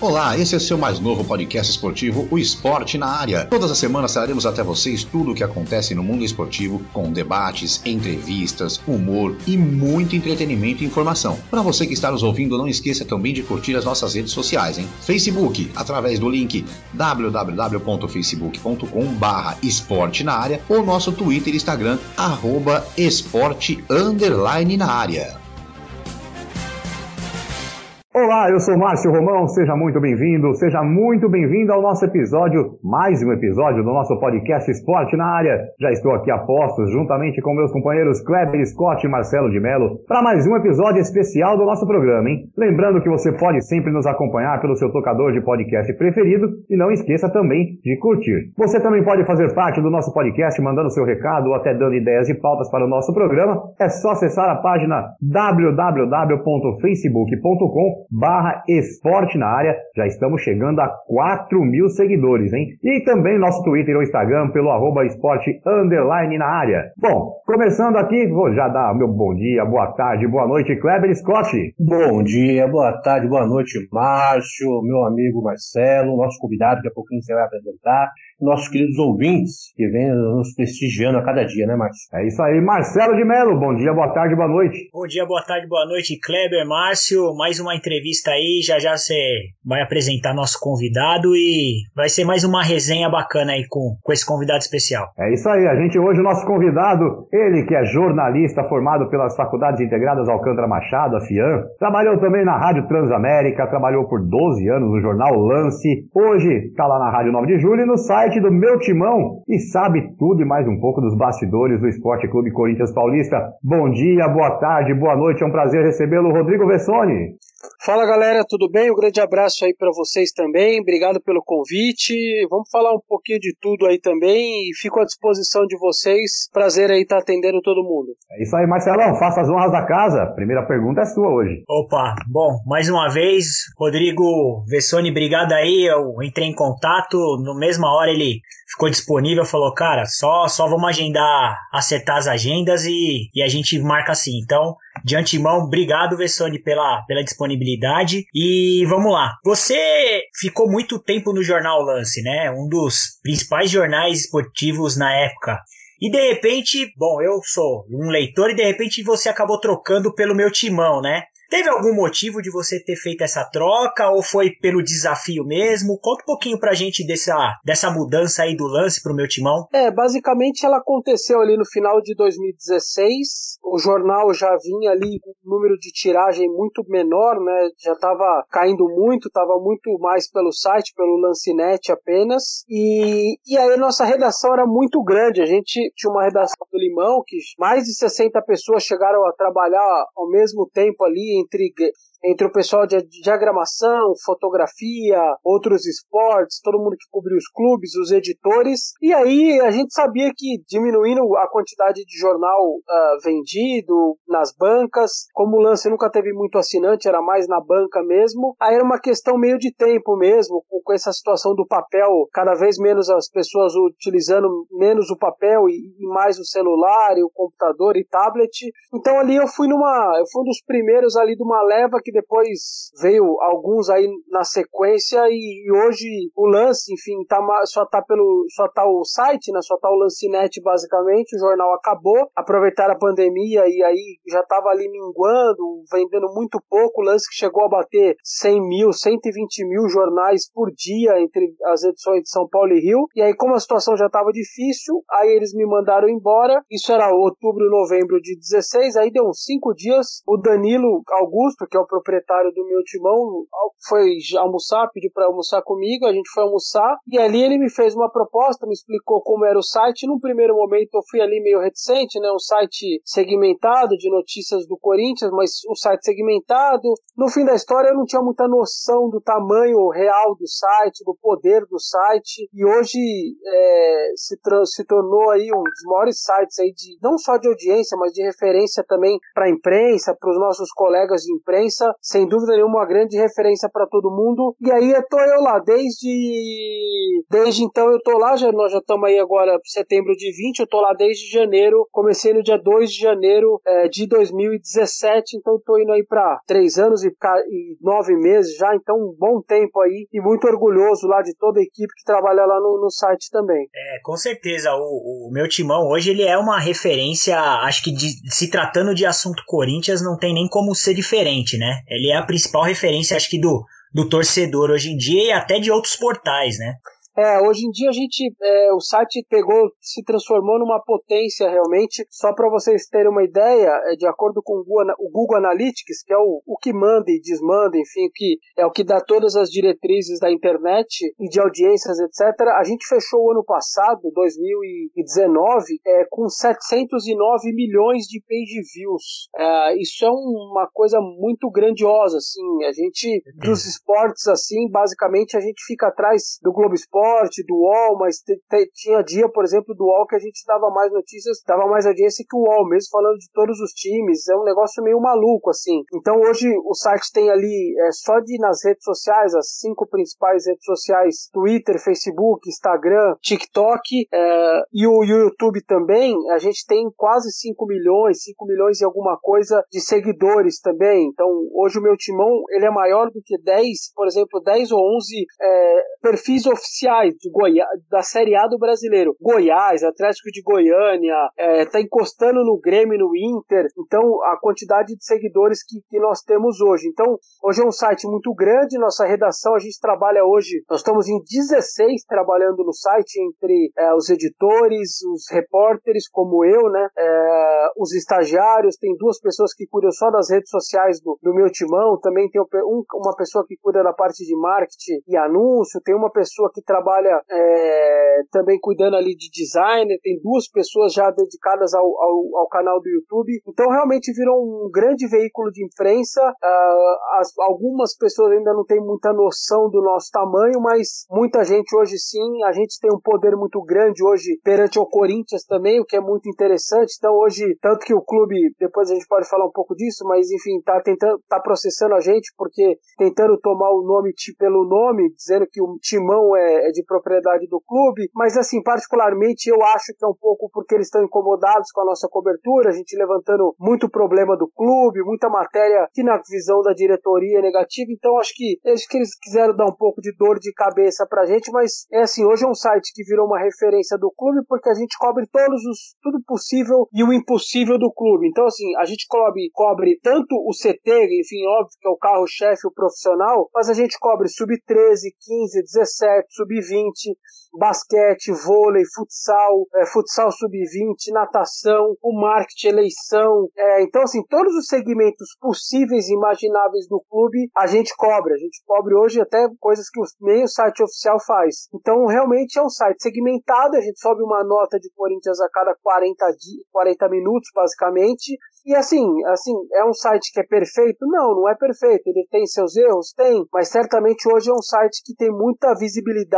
Olá, esse é o seu mais novo podcast esportivo, o Esporte na Área. Todas as semanas traremos até vocês tudo o que acontece no mundo esportivo, com debates, entrevistas, humor e muito entretenimento e informação. Para você que está nos ouvindo, não esqueça também de curtir as nossas redes sociais, hein? Facebook, através do link www.facebook.com barra esporte na área ou nosso Twitter e Instagram, arroba esporte na área. Olá, eu sou Márcio Romão, seja muito bem-vindo, seja muito bem-vindo ao nosso episódio, mais um episódio do nosso podcast Esporte na Área. Já estou aqui a postos, juntamente com meus companheiros Kleber Scott e Marcelo de Mello, para mais um episódio especial do nosso programa, hein? Lembrando que você pode sempre nos acompanhar pelo seu tocador de podcast preferido e não esqueça também de curtir. Você também pode fazer parte do nosso podcast mandando seu recado ou até dando ideias de pautas para o nosso programa. É só acessar a página www.facebook.com barra esporte na área. Já estamos chegando a 4 mil seguidores, hein? E também nosso Twitter ou Instagram pelo arroba esporte underline na área. Bom, começando aqui, vou já dar meu bom dia, boa tarde, boa noite, Kleber Scott. Bom dia, boa tarde, boa noite, Márcio, meu amigo Marcelo, nosso convidado, daqui a pouquinho você vai apresentar nossos queridos ouvintes que vêm nos prestigiando a cada dia, né, Márcio? É isso aí. Marcelo de Mello, bom dia, boa tarde, boa noite. Bom dia, boa tarde, boa noite, Kleber, Márcio. Mais uma entrevista aí. Já já você vai apresentar nosso convidado e vai ser mais uma resenha bacana aí com, com esse convidado especial. É isso aí. A gente hoje, o nosso convidado, ele que é jornalista formado pelas Faculdades Integradas Alcântara Machado, a FIAM, trabalhou também na Rádio Transamérica, trabalhou por 12 anos no jornal Lance, hoje está lá na Rádio 9 de Julho e no site site do Meu Timão e sabe tudo e mais um pouco dos bastidores do Esporte Clube Corinthians Paulista. Bom dia, boa tarde, boa noite, é um prazer recebê-lo, Rodrigo Vessoni. Fala galera, tudo bem? Um grande abraço aí para vocês também. Obrigado pelo convite. Vamos falar um pouquinho de tudo aí também e fico à disposição de vocês. Prazer aí estar tá atendendo todo mundo. É isso aí, Marcelão. Faça as honras da casa. Primeira pergunta é sua hoje. Opa, bom, mais uma vez, Rodrigo Vessoni, obrigado aí. Eu entrei em contato, no mesma hora ele ficou disponível, falou, cara, só só vamos agendar, acertar as agendas e, e a gente marca assim. Então, de antemão, obrigado, Vessoni, pela, pela disponibilidade. E vamos lá. Você ficou muito tempo no Jornal Lance, né? Um dos principais jornais esportivos na época. E de repente, bom, eu sou um leitor e de repente você acabou trocando pelo meu timão, né? Teve algum motivo de você ter feito essa troca ou foi pelo desafio mesmo? Conta um pouquinho pra gente dessa, dessa mudança aí do lance pro meu timão. É, basicamente ela aconteceu ali no final de 2016. O jornal já vinha ali com um número de tiragem muito menor, né? Já tava caindo muito, tava muito mais pelo site, pelo Lancinete apenas. E, e aí nossa redação era muito grande. A gente tinha uma redação do Limão que mais de 60 pessoas chegaram a trabalhar ao mesmo tempo ali entre entre o pessoal de diagramação, fotografia, outros esportes, todo mundo que cobriu os clubes, os editores. E aí a gente sabia que diminuindo a quantidade de jornal uh, vendido nas bancas, como o lance nunca teve muito assinante, era mais na banca mesmo, aí era uma questão meio de tempo mesmo, com essa situação do papel, cada vez menos as pessoas utilizando menos o papel e, e mais o celular e o computador e tablet. Então ali eu fui numa, eu fui um dos primeiros ali de uma leva que depois veio alguns aí na sequência e, e hoje o lance, enfim, tá, só tá pelo só tá o site, né? Só tá o Lancinete basicamente, o jornal acabou, aproveitaram a pandemia e aí já tava ali minguando, vendendo muito pouco, o lance que chegou a bater 100 mil, 120 mil jornais por dia entre as edições de São Paulo e Rio, e aí como a situação já tava difícil, aí eles me mandaram embora, isso era outubro, novembro de 16, aí deu uns 5 dias, o Danilo Augusto, que é o proprietário do meu timão, foi almoçar, pediu para almoçar comigo, a gente foi almoçar, e ali ele me fez uma proposta, me explicou como era o site. Num primeiro momento eu fui ali meio reticente, né? Um site segmentado de notícias do Corinthians, mas um site segmentado. No fim da história eu não tinha muita noção do tamanho real do site, do poder do site, e hoje é, se, se tornou aí um dos maiores sites aí de não só de audiência, mas de referência também para a imprensa, para os nossos colegas de imprensa, sem dúvida nenhuma, uma grande referência para todo mundo. E aí estou eu lá, desde desde então eu tô lá, já, nós já estamos aí agora setembro de 20, eu tô lá desde janeiro, comecei no dia 2 de janeiro é, de 2017, então estou indo aí para três anos e, e nove meses já, então um bom tempo aí e muito orgulhoso lá de toda a equipe que trabalha lá no, no site também. É, com certeza, o, o meu timão hoje ele é uma referência, acho que de, se tratando de assunto Corinthians não tem nem como ser diferente, né? Ele é a principal referência, acho que do, do torcedor hoje em dia e até de outros portais, né? É, hoje em dia a gente, é, o site pegou, se transformou numa potência realmente. Só para vocês terem uma ideia, é, de acordo com o Google, o Google Analytics, que é o, o que manda e desmanda, enfim, que é o que dá todas as diretrizes da internet e de audiências, etc. A gente fechou o ano passado, 2019, é, com 709 milhões de page views. É, isso é uma coisa muito grandiosa, assim. A gente, dos esportes, assim, basicamente a gente fica atrás do Globo Esporte Esporte, do UOL, mas tinha dia, por exemplo, do UOL que a gente dava mais notícias, dava mais audiência que o UOL, mesmo falando de todos os times. É um negócio meio maluco, assim. Então hoje o site tem ali, é, só de nas redes sociais, as cinco principais redes sociais: Twitter, Facebook, Instagram, TikTok é, e o YouTube também. A gente tem quase 5 milhões, 5 milhões e alguma coisa de seguidores também. Então hoje o meu timão ele é maior do que 10, por exemplo, 10 ou 11 é, perfis oficiais de Goiás, da Série A do brasileiro. Goiás, Atlético de Goiânia, é, tá encostando no Grêmio, no Inter. Então, a quantidade de seguidores que, que nós temos hoje. Então, hoje é um site muito grande. Nossa redação, a gente trabalha hoje, nós estamos em 16 trabalhando no site, entre é, os editores, os repórteres, como eu, né? É, os estagiários, tem duas pessoas que cuidam só das redes sociais do, do meu timão. Também tem um, uma pessoa que cuida da parte de marketing e anúncio. Tem uma pessoa que trabalha trabalha é, também cuidando ali de design, tem duas pessoas já dedicadas ao, ao, ao, canal do YouTube. Então realmente virou um grande veículo de imprensa. Uh, as, algumas pessoas ainda não têm muita noção do nosso tamanho, mas muita gente hoje sim. A gente tem um poder muito grande hoje perante o Corinthians também, o que é muito interessante. Então hoje, tanto que o clube, depois a gente pode falar um pouco disso, mas enfim, tá tentando, tá processando a gente porque tentando tomar o nome pelo nome, dizendo que o Timão é, é de propriedade do clube, mas assim, particularmente eu acho que é um pouco porque eles estão incomodados com a nossa cobertura, a gente levantando muito problema do clube, muita matéria que na visão da diretoria é negativa, então acho que eles, que eles quiseram dar um pouco de dor de cabeça pra gente, mas é assim, hoje é um site que virou uma referência do clube porque a gente cobre todos os, tudo possível e o impossível do clube. Então assim, a gente cobre, cobre tanto o CT, enfim, óbvio que é o carro-chefe, o profissional, mas a gente cobre sub-13, 15, 17, sub-20, sub-20, basquete, vôlei, futsal, é, futsal sub-20, natação, o marketing, eleição. É, então, assim, todos os segmentos possíveis e imagináveis do clube a gente cobre. A gente cobre hoje até coisas que o meio site oficial faz. Então, realmente é um site segmentado. A gente sobe uma nota de Corinthians a cada 40, 40 minutos, basicamente. E assim, assim, é um site que é perfeito? Não, não é perfeito. Ele tem seus erros? Tem. Mas certamente hoje é um site que tem muita visibilidade.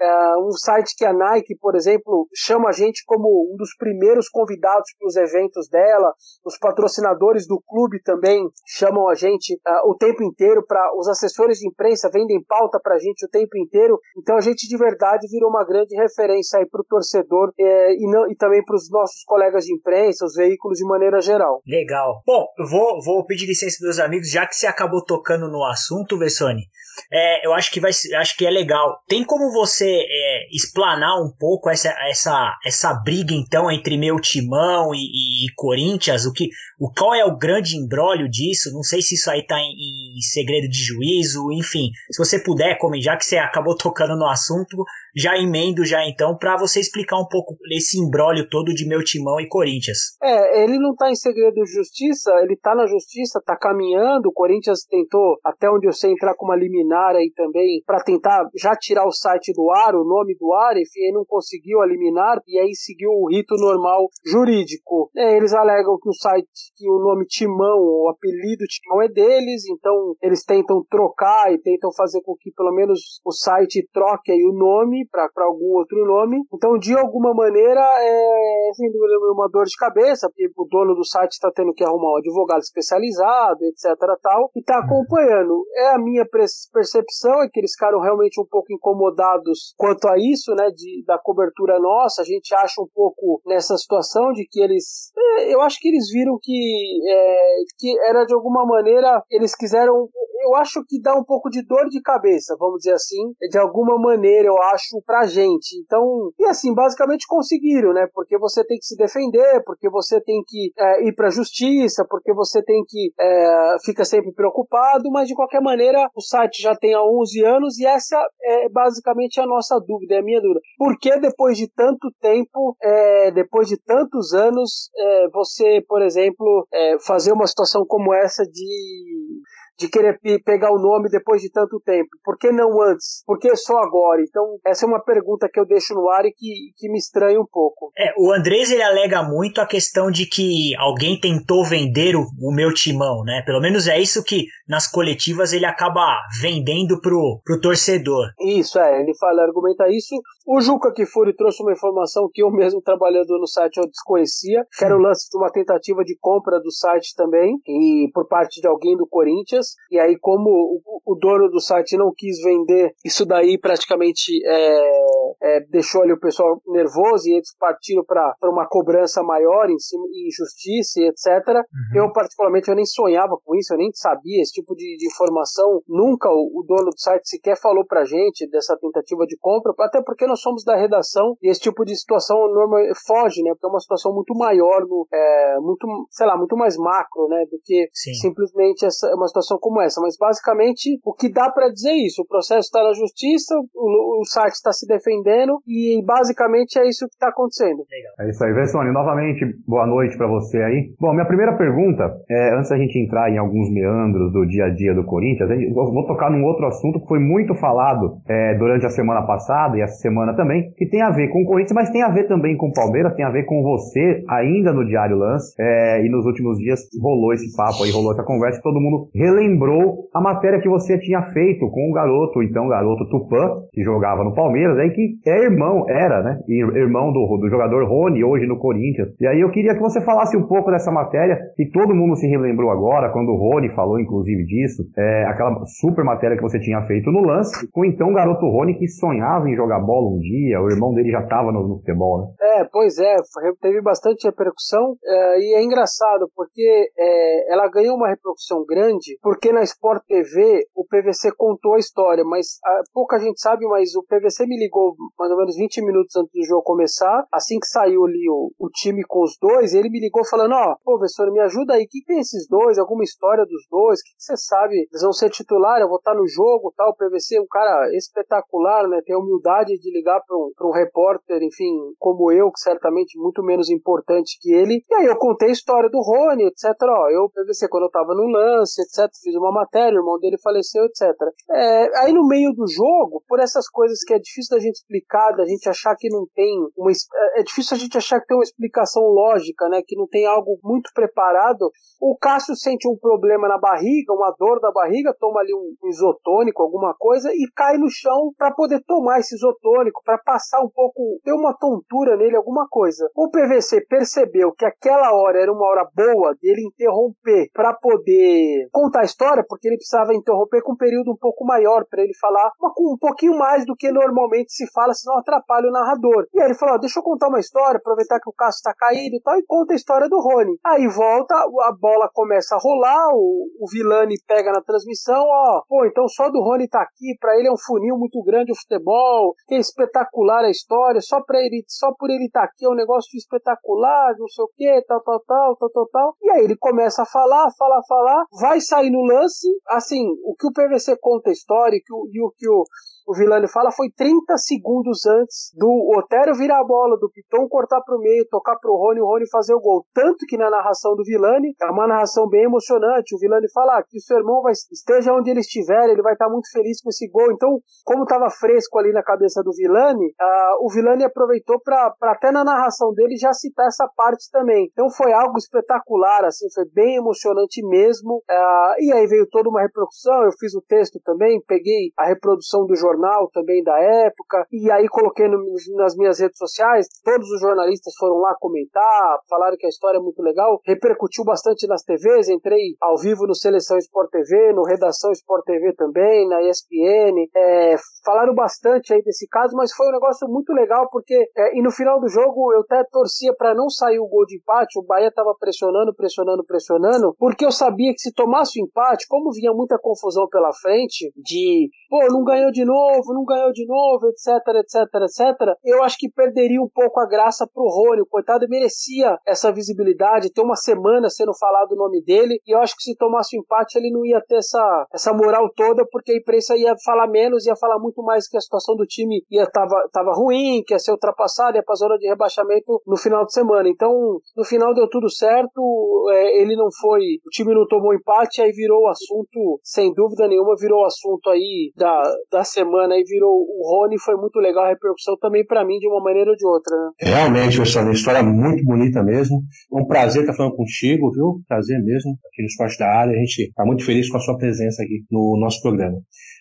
É um site que a Nike, por exemplo, chama a gente como um dos primeiros convidados para os eventos dela. Os patrocinadores do clube também chamam a gente uh, o tempo inteiro. para Os assessores de imprensa vendem pauta para a gente o tempo inteiro. Então a gente de verdade virou uma grande referência aí para o torcedor é, e, não, e também para os nossos colegas de imprensa, os veículos de maneira geral. Legal. Bom, vou, vou pedir licença dos amigos, já que você acabou tocando no assunto, Vessone. É, eu acho que vai, acho que é legal. Tem como você é, explanar um pouco essa, essa, essa briga então entre meu timão e, e, e, Corinthians? O que, o qual é o grande embrólio disso? Não sei se isso aí tá em, em segredo de juízo, enfim. Se você puder, como já que você acabou tocando no assunto, já emendo já então para você explicar um pouco esse embrólio todo de meu timão e Corinthians. É, ele não tá em segredo de justiça, ele tá na justiça, tá caminhando. O Corinthians tentou, até onde eu sei, entrar com uma liminar aí também para tentar já tirar o site site do ar, o nome do ar, enfim, não conseguiu eliminar e aí seguiu o rito normal jurídico. Eles alegam que o site, que o nome Timão, o apelido Timão é deles, então eles tentam trocar e tentam fazer com que pelo menos o site troque aí o nome para algum outro nome. Então, de alguma maneira, é sem dúvida uma dor de cabeça, porque o dono do site está tendo que arrumar um advogado especializado, etc. tal, e está acompanhando. É a minha percepção, é que eles ficaram realmente um pouco incomodados quanto a isso, né, de, da cobertura nossa. A gente acha um pouco nessa situação de que eles. É, eu acho que eles viram que, é, que era de alguma maneira, eles quiseram eu acho que dá um pouco de dor de cabeça, vamos dizer assim, de alguma maneira, eu acho, pra gente. Então, e assim, basicamente conseguiram, né? Porque você tem que se defender, porque você tem que é, ir pra justiça, porque você tem que é, fica sempre preocupado, mas de qualquer maneira, o site já tem há 11 anos e essa é basicamente a nossa dúvida, é a minha dúvida. Por que depois de tanto tempo, é, depois de tantos anos, é, você, por exemplo, é, fazer uma situação como essa de de querer pegar o nome depois de tanto tempo? Por que não antes? Por que só agora? Então, essa é uma pergunta que eu deixo no ar e que, que me estranha um pouco. É, o Andrés ele alega muito a questão de que alguém tentou vender o, o meu timão, né? Pelo menos é isso que nas coletivas ele acaba vendendo pro, pro torcedor. Isso, é, ele fala, argumenta isso. O Juca Kifuri trouxe uma informação que eu mesmo trabalhando no site eu desconhecia, que era o lance de uma tentativa de compra do site também, e por parte de alguém do Corinthians e aí como o, o dono do site não quis vender, isso daí praticamente é, é, deixou ali o pessoal nervoso e eles partiram para uma cobrança maior em, cima, em justiça e etc. Uhum. Eu particularmente eu nem sonhava com isso, eu nem sabia esse tipo de, de informação, nunca o, o, dono do site sequer falou pra gente dessa tentativa de compra, até porque nós somos da redação e esse tipo de situação normal, foge, né, porque é uma situação muito maior, é, muito, sei lá, muito mais macro, né, do que Sim. simplesmente essa, uma situação situação como essa, mas basicamente o que dá para dizer é isso: o processo está na justiça, o, o site está se defendendo e basicamente é isso que está acontecendo. Legal. É isso aí, Vessone. Novamente, boa noite para você aí. Bom, minha primeira pergunta, é, antes da gente entrar em alguns meandros do dia a dia do Corinthians, eu vou tocar num outro assunto que foi muito falado é, durante a semana passada e essa semana também, que tem a ver com o Corinthians, mas tem a ver também com o Palmeiras, tem a ver com você ainda no Diário Lance. É, e nos últimos dias rolou esse papo aí, rolou essa conversa, que todo mundo relembrou lembrou a matéria que você tinha feito com o garoto, então garoto Tupã, que jogava no Palmeiras, aí que é irmão, era, né? Irmão do, do jogador Rony, hoje no Corinthians. E aí eu queria que você falasse um pouco dessa matéria, que todo mundo se relembrou agora, quando o Rony falou, inclusive, disso, é, aquela super matéria que você tinha feito no lance, com então o garoto Rony que sonhava em jogar bola um dia, o irmão dele já estava no, no, futebol, né? É, pois é, teve bastante repercussão, é, e é engraçado, porque é, ela ganhou uma repercussão grande, porque na Sport TV o PVC contou a história, mas a, pouca gente sabe, mas o PVC me ligou mais ou menos 20 minutos antes do jogo começar, assim que saiu ali o, o time com os dois, ele me ligou falando, ó, oh, professor, me ajuda aí, o que tem esses dois, alguma história dos dois, o que, que você sabe, eles vão ser titular, eu vou estar no jogo, tal, o PVC é um cara espetacular, né, tem a humildade de ligar para um, um repórter, enfim, como eu, que certamente muito menos importante que ele, e aí eu contei a história do Rony, etc, ó, eu, PVC, quando eu tava no lance, etc, fiz uma matéria, o irmão dele faleceu, etc. É, aí no meio do jogo, por essas coisas que é difícil da gente explicar, da gente achar que não tem uma. É, é difícil a gente achar que tem uma explicação lógica, né? Que não tem algo muito preparado. O Cássio sente um problema na barriga, uma dor da barriga, toma ali um isotônico, alguma coisa, e cai no chão para poder tomar esse isotônico, para passar um pouco, ter uma tontura nele, alguma coisa. O PVC percebeu que aquela hora era uma hora boa dele interromper para poder contar a história, porque ele precisava interromper com um período um pouco maior para ele falar uma, um pouquinho mais do que normalmente se fala, senão atrapalha o narrador. E aí ele falou: deixa eu contar uma história, aproveitar que o Cássio está caído e tal, e conta a história do Rony. Aí volta, a bola começa a rolar, o, o Vilani pega na transmissão, ó, pô, então só do Rony tá aqui, para ele é um funil muito grande o futebol, que é espetacular a história, só para ele, só por ele tá aqui é um negócio espetacular, não sei o que, tal, tal, tal, tal, tal, tal. E aí ele começa a falar, falar, falar, vai sair no lance assim, o que o PVC conta a história e o que o, o Vilani fala foi 30 segundos antes do Otério virar a bola, do Piton cortar pro meio, tocar pro Rony, o Rony fazer o gol. Tanto que na narração do Vilani, é uma narração bem emocionante. O Vilani fala ah, que o seu irmão vai, esteja onde ele estiver, ele vai estar muito feliz com esse gol. Então, como estava fresco ali na cabeça do Vilani, uh, o Vilani aproveitou para até na narração dele já citar essa parte também. Então foi algo espetacular, assim, foi bem emocionante mesmo. Uh, e aí veio toda uma reprodução, eu fiz o texto também, peguei a reprodução do jornal também da época, e aí coloquei no, nas minhas redes sociais, todos os jornalistas foram lá comentar, falaram que a história é muito legal, repercutiu bastante nas TVs, entrei ao vivo no Seleção Sport TV, no Redação Sport TV também, na ESPN, é, falaram bastante aí desse caso, mas foi um negócio muito legal, porque, é, e no final do jogo eu até torcia para não sair o gol de empate, o Bahia estava pressionando, pressionando, pressionando, porque eu sabia que se tomasse o empate, como vinha muita confusão pela frente, de, pô, não ganhou de novo, não ganhou de novo, etc, etc, etc, eu acho que perderia um pouco a graça pro Rony, o coitado merecia essa visibilidade, ter uma semana sendo falado o nome dele, e eu acho que se tomasse o empate ele não ia ter essa, essa moral toda, porque a imprensa ia falar menos, ia falar muito mais que a situação do time ia tava, tava ruim, que ia ser ultrapassado, ia pra zona de rebaixamento no final de semana. Então, no final deu tudo certo, é, ele não foi, o time não tomou empate, aí virou o assunto, sem dúvida nenhuma, virou o assunto aí da, da semana, aí virou o Rony, foi muito legal a repercussão também para mim, de uma maneira ou de outra. Né? Realmente, Luciano, história muito bonita mesmo. Um prazer estar falando contigo, viu? Prazer mesmo, aqui no Esporte da Área. A gente está muito feliz com a sua presença aqui no nosso programa.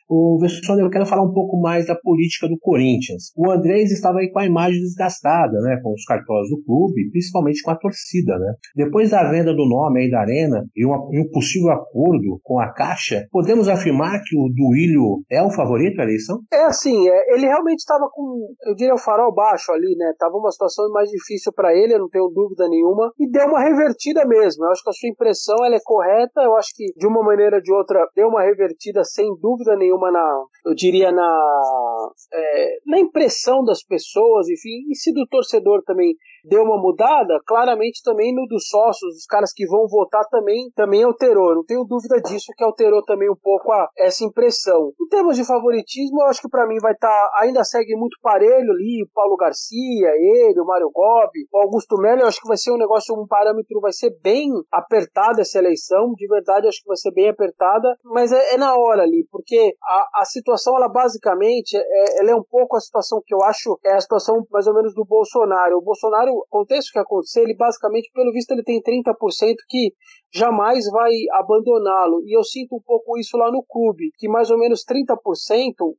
O Vessone, eu quero falar um pouco mais da política do Corinthians. O Andrés estava aí com a imagem desgastada, né, com os cartões do clube, principalmente com a torcida, né. Depois da venda do nome aí da Arena e, uma, um possível acordo com a Caixa, podemos afirmar que o Duílio é o favorito à eleição? É assim, é, ele realmente estava com, eu diria, o farol baixo ali, né, tava uma situação mais difícil para ele, eu não tenho dúvida nenhuma, e deu uma revertida mesmo. Eu acho que a sua impressão ela é correta, eu acho que de uma maneira ou de outra deu uma revertida sem dúvida nenhuma uma na, eu diria na, é, na impressão das pessoas, enfim, e se do torcedor também deu uma mudada, claramente também no dos sócios, os caras que vão votar também, também alterou. Não tenho dúvida disso que alterou também um pouco a, essa impressão. Em termos de favoritismo, eu acho que para mim vai estar, tá, ainda segue muito parelho ali, o Paulo Garcia, ele, o Mário Gobi, o Augusto Melo, eu acho que vai ser um negócio, um parâmetro, vai ser bem apertado essa eleição, de verdade, acho que vai ser bem apertada, mas é, é na hora ali, porque a, a situação, ela basicamente, é, ela é um pouco a situação que eu acho, é a situação mais ou menos do Bolsonaro. O Bolsonaro aconteça o que acontecer, ele basicamente, pelo visto, ele tem 30% que jamais vai abandoná-lo. E eu sinto um pouco isso lá no clube, que mais ou menos 30%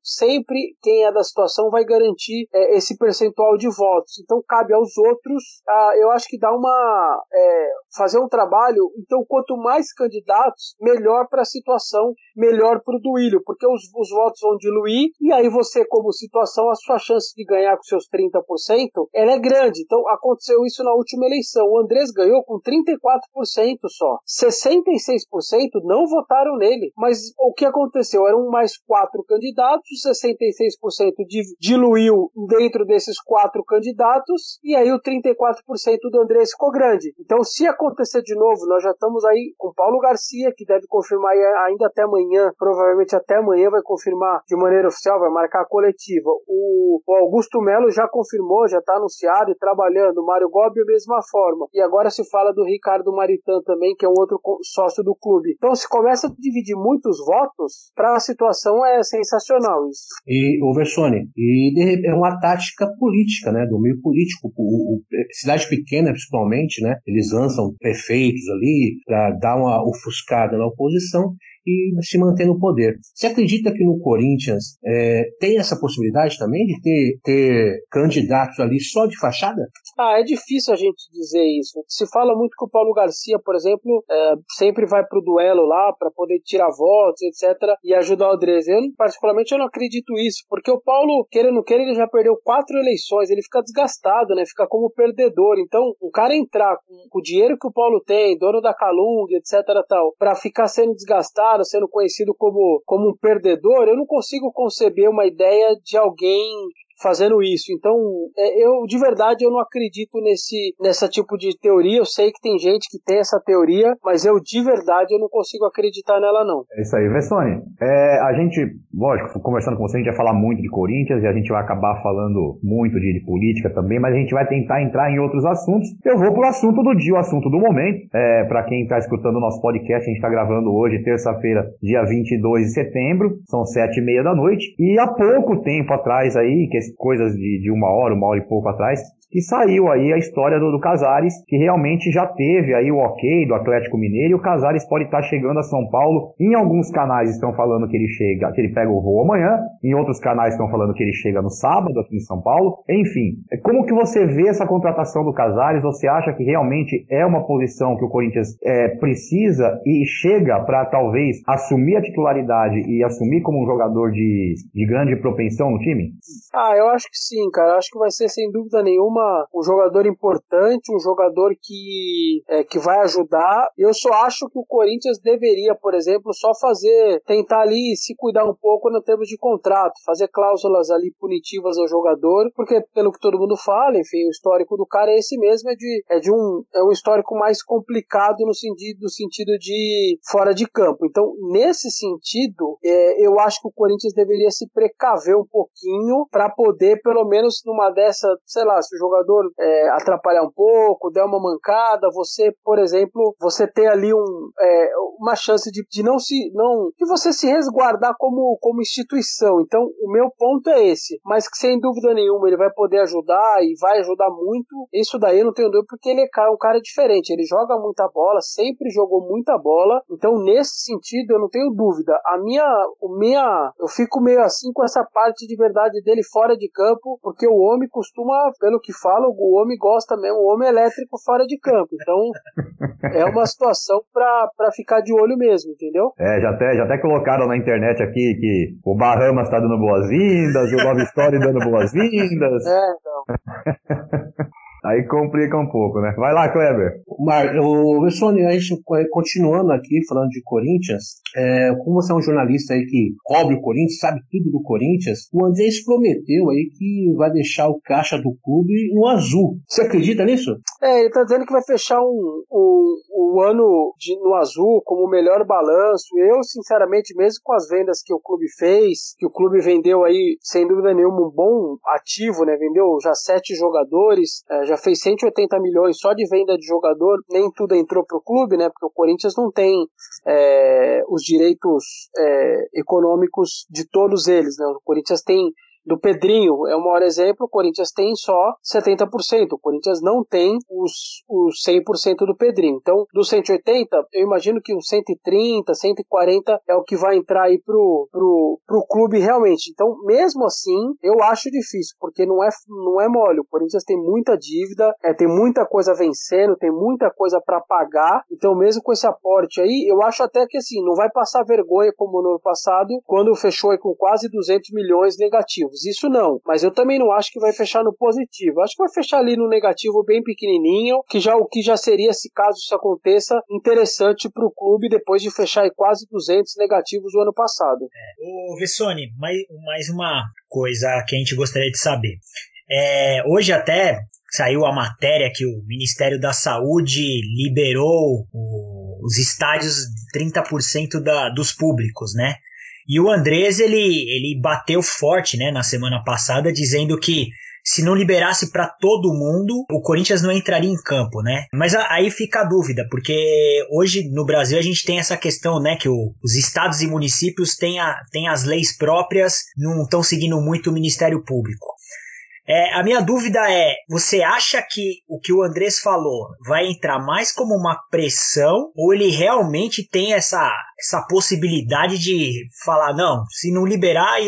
sempre quem é da situação vai garantir é, esse percentual de votos. Então cabe aos outros, eu acho que dá uma é, fazer um trabalho. Então quanto mais candidatos, melhor para a situação, melhor para o Duílio, porque os, os votos vão diluir e aí você como situação a sua chance de ganhar com seus 30% ela é grande. Então aconteceu isso na última eleição. O Andrés ganhou com 34% só. 66% não votaram nele. Mas o que aconteceu? Eram mais quatro candidatos, 66% diluiu dentro desses quatro candidatos, e aí o 34% do Andrés ficou grande. Então, se acontecer de novo, nós já estamos aí com Paulo Garcia, que deve confirmar ainda até amanhã, provavelmente até amanhã vai confirmar de maneira oficial, vai marcar a coletiva. O, Augusto Melo já confirmou, já está anunciado e trabalhando. O Mário Gobi, mesma forma. E agora se fala do Ricardo Maritan também, que é um outro sócio do clube. Então se começa a dividir muitos votos, para a situação é sensacional isso. E o Versone, e é uma tática política, né, do meio político. O, o, cidade pequena, principalmente, né, eles lançam prefeitos ali para dar uma ofuscada na oposição e se manter no poder. Você acredita que no Corinthians é, tem essa possibilidade também de ter, ter candidatos ali só de fachada? Ah, é difícil a gente dizer isso. Se fala muito que o Paulo Garcia, por exemplo, é, sempre vai pro duelo lá para poder tirar votos, etc. e ajudar o Andrés. Eu, particularmente, eu não acredito isso, porque o Paulo, querendo ou não queira, ele já perdeu quatro eleições, ele fica desgastado, né? Fica como perdedor. Então, o cara entrar com, com o dinheiro que o Paulo tem, dono da Calung, etc. tal, para ficar sendo desgastado sendo conhecido como, como um perdedor, eu não consigo conceber uma ideia de alguém fazendo isso. Então, é, eu de verdade eu não acredito nesse nessa tipo de teoria. Eu sei que tem gente que tem essa teoria, mas eu de verdade eu não consigo acreditar nela não. É isso aí, Vessone. É, a gente, lógico, conversando com você, a gente vai falar muito de Corinthians e a gente vai acabar falando muito de, de política também, mas a gente vai tentar entrar em outros assuntos. Eu vou pro assunto do dia, o assunto do momento. É, para quem está escutando o nosso podcast, a gente está gravando hoje, terça-feira, dia 22 de setembro, são sete e meia da noite. E há pouco tempo atrás aí, que coisas de, de uma hora, uma hora e pouco atrás, que saiu aí a história do, do Casares, que realmente já teve aí o ok do Atlético Mineiro, e o Casares pode estar chegando a São Paulo. Em alguns canais estão falando que ele chega, que ele pega o voo amanhã, em outros canais estão falando que ele chega no sábado aqui em São Paulo. Enfim, como que você vê essa contratação do Casares? Você acha que realmente é uma posição que o Corinthians é, precisa e chega para talvez assumir a titularidade e assumir como um jogador de, de grande propensão no time? Ah, eu acho que sim, cara. Acho que vai ser sem dúvida nenhuma uma, um jogador importante, um jogador que, é, que vai ajudar. Eu só acho que o Corinthians deveria, por exemplo, só fazer, tentar ali se cuidar um pouco no termos de contrato, fazer cláusulas ali punitivas ao jogador, porque pelo que todo mundo fala, enfim, o histórico do cara é esse mesmo, é de, é de um, é um histórico mais complicado no sentido, no sentido de fora de campo. Então, nesse sentido, é, eu acho que o Corinthians deveria se precaver um pouquinho para poder, pelo menos numa dessa, sei lá, se o jogador é, atrapalhar um pouco, der uma mancada, você, por exemplo, você ter ali um, é, uma chance de, de não se. não de você se resguardar como, como instituição. Então, o meu ponto é esse. Mas que sem dúvida nenhuma ele vai poder ajudar e vai ajudar muito. Isso daí eu não tenho dúvida, porque ele é um cara diferente. Ele joga muita bola, sempre jogou muita bola. Então, nesse sentido, eu não tenho dúvida. A minha. O minha eu fico meio assim com essa parte de verdade dele fora de campo, porque o homem costuma, pelo que fala, o homem gosta mesmo, o homem é elétrico fora de campo. Então, é uma situação para ficar de olho mesmo, entendeu? É, já até, já até colocaram na internet aqui que o Bahamas tá dando boas-vindas, o Love Story dando boas-vindas. É, então. Aí complica um pouco, né? Vai lá, Kleber. Mar, o Sônia, a gente continuando aqui falando de Corinthians, é, como você é um jornalista aí que cobre o Corinthians, sabe tudo do Corinthians, o Andrés prometeu aí que vai deixar o caixa do clube no azul. Você acredita nisso? É, ele tá dizendo que vai fechar um, um, um ano de, no azul como o melhor balanço. Eu, sinceramente, mesmo com as vendas que o clube fez, que o clube vendeu aí, sem dúvida nenhuma, um bom ativo, né? Vendeu já sete jogadores, é, já fez 180 milhões só de venda de jogador, nem tudo entrou pro clube, né? Porque o Corinthians não tem é, os direitos é, econômicos de todos eles, né? O Corinthians tem do Pedrinho é o maior exemplo, o Corinthians tem só 70%, o Corinthians não tem os, os 100% do Pedrinho. Então, dos 180, eu imagino que uns 130, 140 é o que vai entrar aí pro, pro, pro clube realmente. Então, mesmo assim, eu acho difícil, porque não é, não é mole. O Corinthians tem muita dívida, é, tem muita coisa vencendo, tem muita coisa para pagar. Então, mesmo com esse aporte aí, eu acho até que assim, não vai passar vergonha como no ano passado, quando fechou aí com quase 200 milhões negativos isso não. Mas eu também não acho que vai fechar no positivo. Acho que vai fechar ali no negativo bem pequenininho, que já o que já seria, se caso isso aconteça, interessante para o clube depois de fechar quase 200 negativos o ano passado. É. Ô, Vessone, mais, mais uma coisa que a gente gostaria de saber. É, hoje até saiu a matéria que o Ministério da Saúde liberou o, os estádios 30% da, dos públicos, né? E o Andrés, ele, ele bateu forte, né, na semana passada, dizendo que se não liberasse para todo mundo, o Corinthians não entraria em campo, né? Mas aí fica a dúvida, porque hoje no Brasil a gente tem essa questão, né, que o, os estados e municípios têm, a, têm as leis próprias, não estão seguindo muito o Ministério Público. É, a minha dúvida é: você acha que o que o Andrés falou vai entrar mais como uma pressão ou ele realmente tem essa, essa possibilidade de falar, não, se não liberar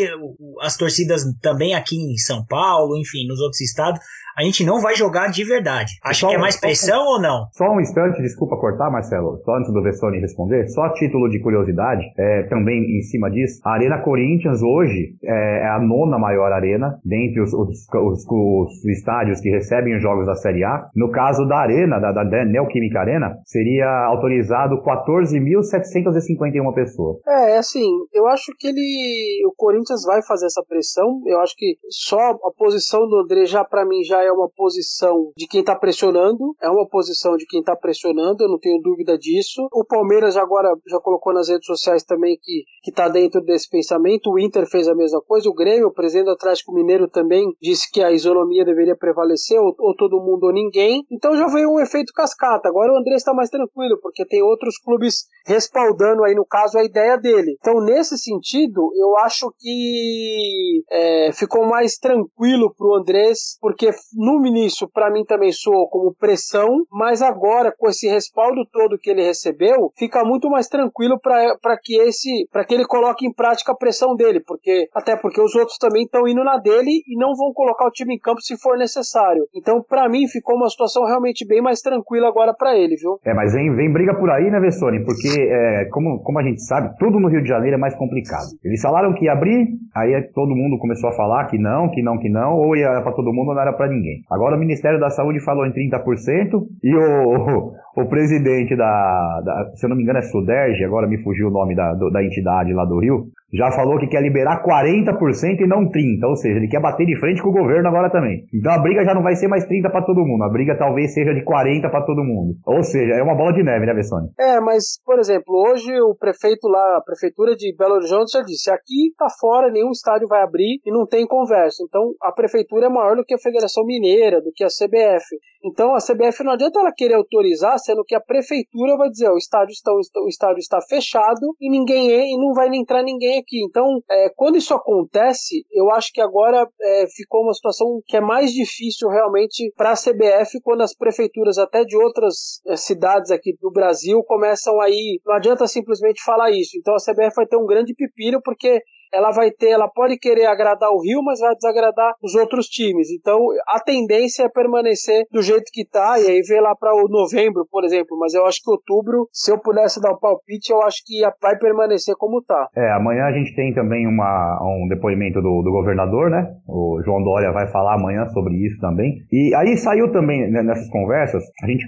as torcidas também aqui em São Paulo, enfim, nos outros estados, a gente não vai jogar de verdade. Acho que é mais pressão só, ou não? Só um instante, desculpa cortar, Marcelo, só antes do Vessone responder, só a título de curiosidade, é, também em cima disso, a Arena Corinthians hoje é, é a nona maior arena dentre os, os, os, os, estádios que recebem os jogos da Série A. No caso da Arena, da, da Neoquímica Arena, seria autorizado 14.750 51 pessoas. É, assim, eu acho que ele. O Corinthians vai fazer essa pressão. Eu acho que só a posição do André já, para mim, já é uma posição de quem tá pressionando. É uma posição de quem tá pressionando, eu não tenho dúvida disso. O Palmeiras agora já colocou nas redes sociais também que, que tá dentro desse pensamento. O Inter fez a mesma coisa. O Grêmio, o presidente do Atlético Mineiro também disse que a isonomia deveria prevalecer, ou, ou todo mundo ou ninguém. Então já veio um efeito cascata. Agora o André está mais tranquilo, porque tem outros clubes respaldando aí, no caso, a ideia dele. Então, nesse sentido, eu acho que é, ficou mais tranquilo pro Andrés, porque no início, para mim também soou como pressão, mas agora, com esse respaldo todo que ele recebeu, fica muito mais tranquilo para que esse, para que ele coloque em prática a pressão dele, porque até porque os outros também estão indo na dele e não vão colocar o time em campo se for necessário. Então, para mim, ficou uma situação realmente bem mais tranquila agora para ele, viu? É, mas vem, vem briga por aí, né, Vessone? Porque, é, como, como a gente sabe, tudo no Rio de Janeiro é mais complicado. Eles falaram que ia abrir, aí todo mundo começou a falar que não, que não, que não, ou ia para todo mundo ou não era para ninguém. Agora o Ministério da Saúde falou em 30% e o, o, o presidente da, da, se eu não me engano é Suderge, agora me fugiu o nome da, do, da entidade lá do Rio, já falou que quer liberar 40% e não 30%, ou seja, ele quer bater de frente com o governo agora também. Então a briga já não vai ser mais 30 para todo mundo, a briga talvez seja de 40 para todo mundo. Ou seja, é uma bola de neve, né, Bessone? É, mas, por exemplo, hoje o prefeito lá, a prefeitura de Belo Horizonte já disse, aqui tá fora, nenhum estádio vai abrir e não tem conversa. Então a prefeitura é maior do que a Federação Mineira, do que a CBF. Então a CBF não adianta ela querer autorizar, sendo que a prefeitura vai dizer, o estádio está, o estádio está fechado e ninguém é, e não vai entrar ninguém aqui. Então, é, quando isso acontece, eu acho que agora é, ficou uma situação que é mais difícil realmente para a CBF quando as prefeituras até de outras é, cidades aqui do Brasil começam aí. Não adianta simplesmente falar isso. Então a CBF vai ter um grande pepino porque ela vai ter, ela pode querer agradar o Rio, mas vai desagradar os outros times. Então, a tendência é permanecer do jeito que tá, e aí ver lá para o novembro, por exemplo. Mas eu acho que outubro, se eu pudesse dar um palpite, eu acho que vai permanecer como tá. É, amanhã a gente tem também uma, um depoimento do, do governador, né? O João Dória vai falar amanhã sobre isso também. E aí saiu também né, nessas conversas, a gente,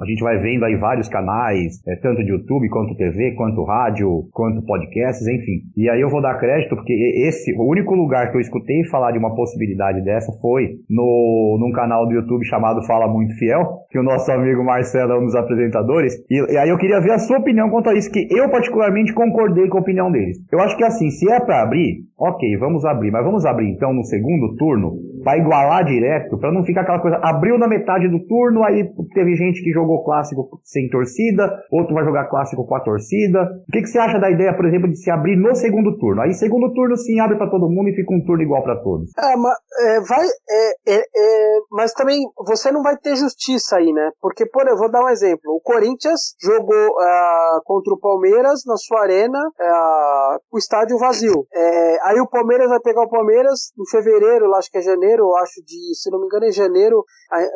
a gente vai vendo aí vários canais, é, tanto de YouTube quanto TV, quanto rádio, quanto podcasts, enfim. E aí eu vou dar crédito crédito, porque esse, o único lugar que eu escutei falar de uma possibilidade dessa foi no, num canal do YouTube chamado Fala Muito Fiel, que o nosso amigo Marcelo é um dos apresentadores. E, e aí eu queria ver a sua opinião quanto a isso, que eu particularmente concordei com a opinião deles. Eu acho que assim, se é para abrir, ok, vamos abrir, mas vamos abrir então no segundo turno para igualar direto, para não ficar aquela coisa, abriu na metade do turno, aí teve gente que jogou clássico sem torcida, outro vai jogar clássico com a torcida. O que, que você acha da ideia, por exemplo, de se abrir no segundo turno? Aí segundo turno sim abre para todo mundo e fica um turno igual para todos. É, mas, é, vai, é, é, é, mas também você não vai ter justiça aí, né? Porque, por eu vou dar um exemplo. O Corinthians jogou uh, contra o Palmeiras na sua arena, uh, o estádio vazio. É, aí o Palmeiras vai pegar o Palmeiras em fevereiro, lá acho que é janeiro, janeiro, eu acho, de, se não me engano, em janeiro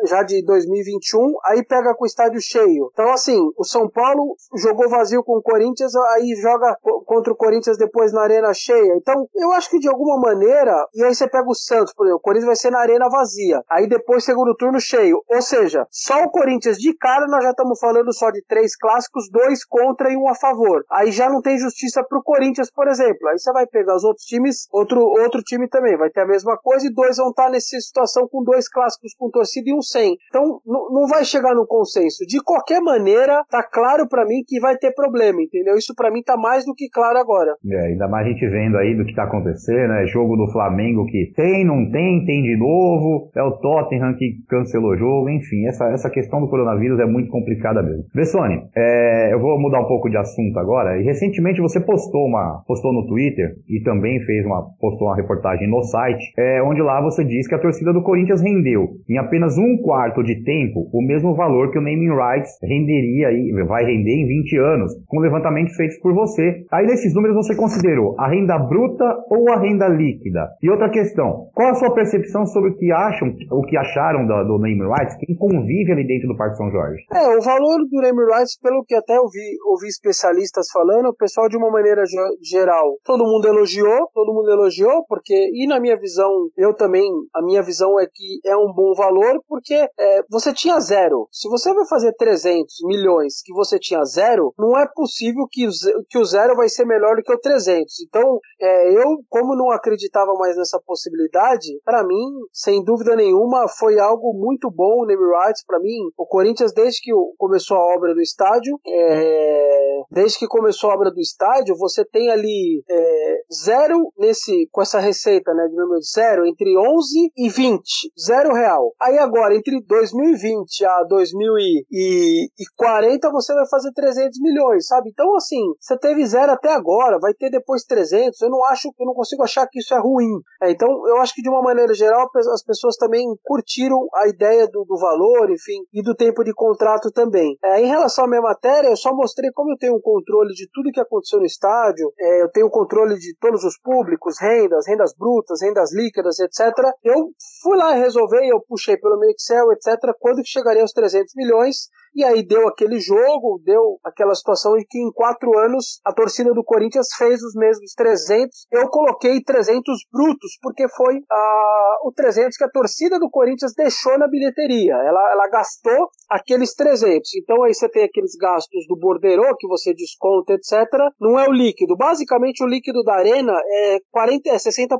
já de 2021, aí pega com o estádio cheio. Então, assim, o São Paulo jogou vazio com o Corinthians, aí joga contra o Corinthians depois na arena cheia. Então, eu acho que de alguma maneira, e aí você pega o Santos, por exemplo, o Corinthians vai ser na arena vazia, aí depois segundo turno cheio. Ou seja, só o Corinthians de cara nós já estamos falando só de três clássicos, dois contra e um a favor. Aí já não tem justiça pro Corinthians, por exemplo. Aí você vai pegar os outros times, outro, outro time também vai ter a mesma coisa e dois vão estar nessa situação com dois clássicos com torcida e um sem. Então não vai chegar no consenso. De qualquer maneira, tá claro para mim que vai ter problema, entendeu? Isso para mim tá mais do que claro agora. É, ainda mais a gente vendo aí do que tá acontecendo, né? Jogo do Flamengo que tem, não tem, tem de novo. É o Tottenham que cancelou o jogo, enfim, essa, essa questão do coronavírus é muito complicada mesmo. Bessone, é, eu vou mudar um pouco de assunto agora. E recentemente você postou uma postou no Twitter e também fez uma postou uma reportagem no site, é, onde lá você diz que a torcida do Corinthians rendeu em apenas um quarto de tempo o mesmo valor que o naming rights renderia aí, vai render em 20 anos, com levantamentos feitos por você. Aí nesses números você considerou a renda bruta ou a renda líquida? E outra questão, qual a sua percepção sobre o que acham, o que acharam do, do name rights, quem convive ali dentro do Parque São Jorge? É, o valor do name rights, pelo que até ouvi, ouvi especialistas falando, o pessoal de uma maneira geral, todo mundo elogiou, todo mundo elogiou, porque, e na minha visão, eu também, a minha visão é que é um bom valor, porque é, você tinha zero. Se você vai fazer 300 milhões que você tinha zero, não é possível que que o zero vai ser melhor do que o 300. Então, é, eu, como não acreditava mais nessa possibilidade, para mim, sem dúvida nenhuma, foi algo muito bom o name rights para mim. O Corinthians, desde que começou a obra do estádio, é, desde que começou a obra do estádio, você tem ali é, zero nesse, com essa receita, né, de número zero, entre 11 e 20, zero real. Aí agora, entre 2020 a 2040, você vai fazer 300 milhões, sabe? Então, assim, você teve zero até agora, vai ter depois 300, eu não acho, eu não consigo achar que isso é ruim. É, então, eu acho que de uma maneira geral, as pessoas também curtiram a ideia do, do valor, enfim, e do tempo de contrato também. É, em relação à minha matéria, eu só mostrei como eu tenho um controle de tudo que aconteceu no estádio, é, eu tenho controle de todos os públicos, rendas, rendas brutas, rendas líquidas, etc. Eu fui lá resolvi, eu puxei pelo meu Excel, etc. Quando que chegaria aos 300 milhões? E aí deu aquele jogo, deu aquela situação em que em quatro anos a torcida do Corinthians fez os mesmos 300. Eu coloquei 300 brutos, porque foi uh, o 300 que a torcida do Corinthians deixou na bilheteria. Ela, ela gastou aqueles 300. Então aí você tem aqueles gastos do borderô que você desconta, etc. Não é o líquido. Basicamente o líquido da arena é 40, é 60%,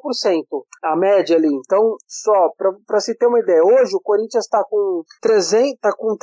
a média ali. Então, só para se ter uma ideia, hoje o Corinthians está com 300, tá com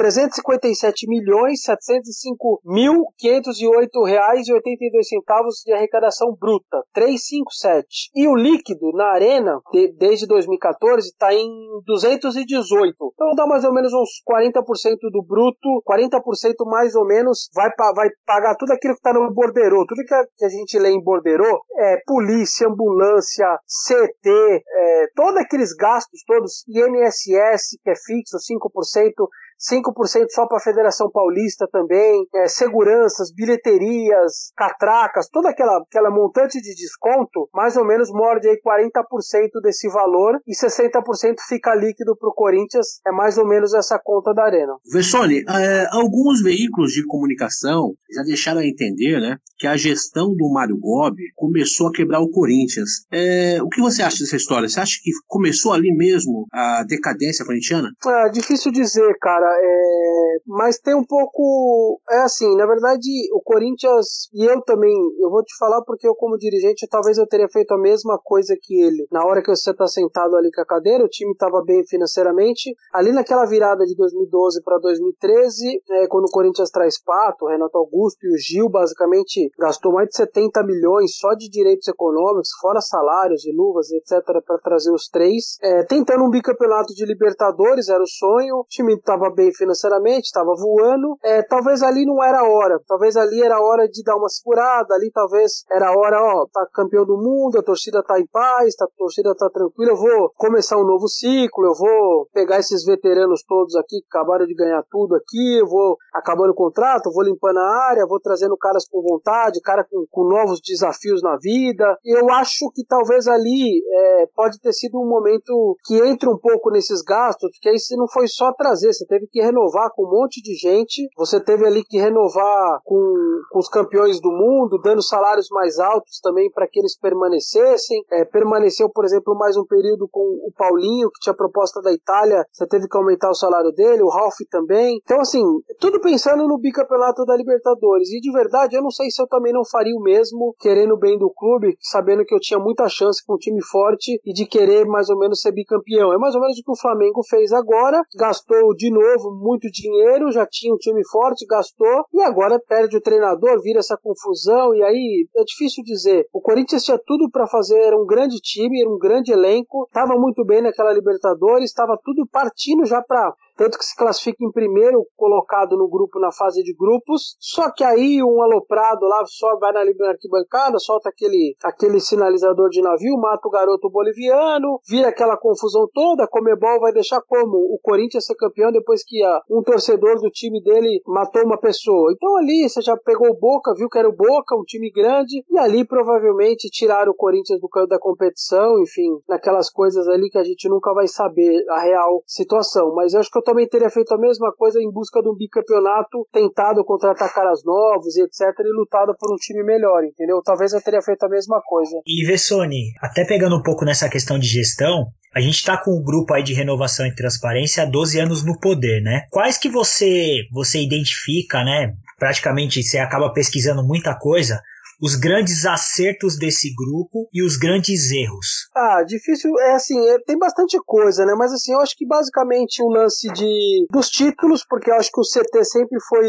357 milhões 705 mil 508 reais e 82 centavos de arrecadação bruta, 357. E o líquido na arena de, desde 2014 está em 218. Então dá mais ou menos uns 40% do bruto, 40% mais ou menos vai, vai pagar tudo aquilo que está no borderô, tudo que a, que a gente lê em borderô é polícia, ambulância, CT, é, todos aqueles gastos todos, INSS que é fixo, 5%, 5% só para a Federação Paulista também, é, seguranças, bilheterias, catracas, toda aquela, aquela montante de desconto, mais ou menos morde aí 40% desse valor e 60% fica líquido para o Corinthians, é mais ou menos essa conta da Arena. Vessone, é, alguns veículos de comunicação já deixaram a entender né, que a gestão do Mário Gobi começou a quebrar o Corinthians. É, o que você acha dessa história? Você acha que começou ali mesmo a decadência corintiana? É difícil dizer, cara cara, é... mas tem um pouco. É assim, na verdade, o Corinthians, e eu também, eu vou te falar porque eu, como dirigente, talvez eu teria feito a mesma coisa que ele. Na hora que você tá sentado ali com a cadeira, o time tava bem financeiramente. Ali naquela virada de 2012 para 2013, é, quando o Corinthians traz Pato, o Renato Augusto e o Gil, basicamente gastou mais de 70 milhões só de direitos econômicos, fora salários e luvas, etc., para trazer os três. É, tentando um bicampeonato de Libertadores, era o sonho. O time tava bem financeiramente, estava voando. É, talvez ali não era a hora, talvez ali era a hora de dar uma segurada, ali talvez era a hora, ó, tá campeão do mundo, a torcida tá em paz, a torcida tá tranquila, eu vou começar um novo ciclo, eu vou pegar esses veteranos todos aqui que acabaram de ganhar tudo aqui, eu vou acabando o contrato, vou limpando a área, vou trazendo caras com vontade, cara com, com novos desafios na vida. Eu acho que talvez ali é, pode ter sido um momento que entra um pouco nesses gastos, porque aí se não foi só trazer, você teve teve que renovar com um monte de gente, você teve ali que renovar com, com os campeões do mundo, dando salários mais altos também para que eles permanecessem. É, permaneceu, por exemplo, mais um período com o Paulinho, que tinha proposta da Itália, você teve que aumentar o salário dele, o Ralf também. Então, assim, tudo pensando no bicampeonato da Libertadores. E de verdade, eu não sei se eu também não faria o mesmo, querendo bem do clube, sabendo que eu tinha muita chance com um time forte e de querer mais ou menos ser bicampeão. É mais ou menos o que o Flamengo fez agora, gastou de novo novo muito dinheiro, já tinha um time forte, gastou, e agora perde o treinador, vira essa confusão, e aí é difícil dizer. O Corinthians tinha tudo para fazer, era um grande time, era um grande elenco, estava muito bem naquela Libertadores, estava tudo partindo já para tanto que se classifica em primeiro colocado no grupo na fase de grupos. Só que aí um aloprado lá só vai na arquibancada, solta aquele, aquele sinalizador de navio, mata o garoto boliviano, vira aquela confusão toda. A Comebol vai deixar como o Corinthians ser campeão depois que a, um torcedor do time dele matou uma pessoa. Então ali você já pegou o Boca, viu que era o Boca, um time grande, e ali provavelmente tiraram o Corinthians do campo da competição, enfim, naquelas coisas ali que a gente nunca vai saber a real situação. Mas eu acho que eu também teria feito a mesma coisa em busca de um bicampeonato, tentado contratar caras novos e etc, e lutado por um time melhor, entendeu? Talvez eu teria feito a mesma coisa. E Vessone, até pegando um pouco nessa questão de gestão, a gente está com um grupo aí de renovação e transparência há 12 anos no poder, né? Quais que você você identifica, né? Praticamente você acaba pesquisando muita coisa os grandes acertos desse grupo e os grandes erros? Ah, difícil, é assim, é, tem bastante coisa, né? Mas assim, eu acho que basicamente o lance de dos títulos, porque eu acho que o CT sempre foi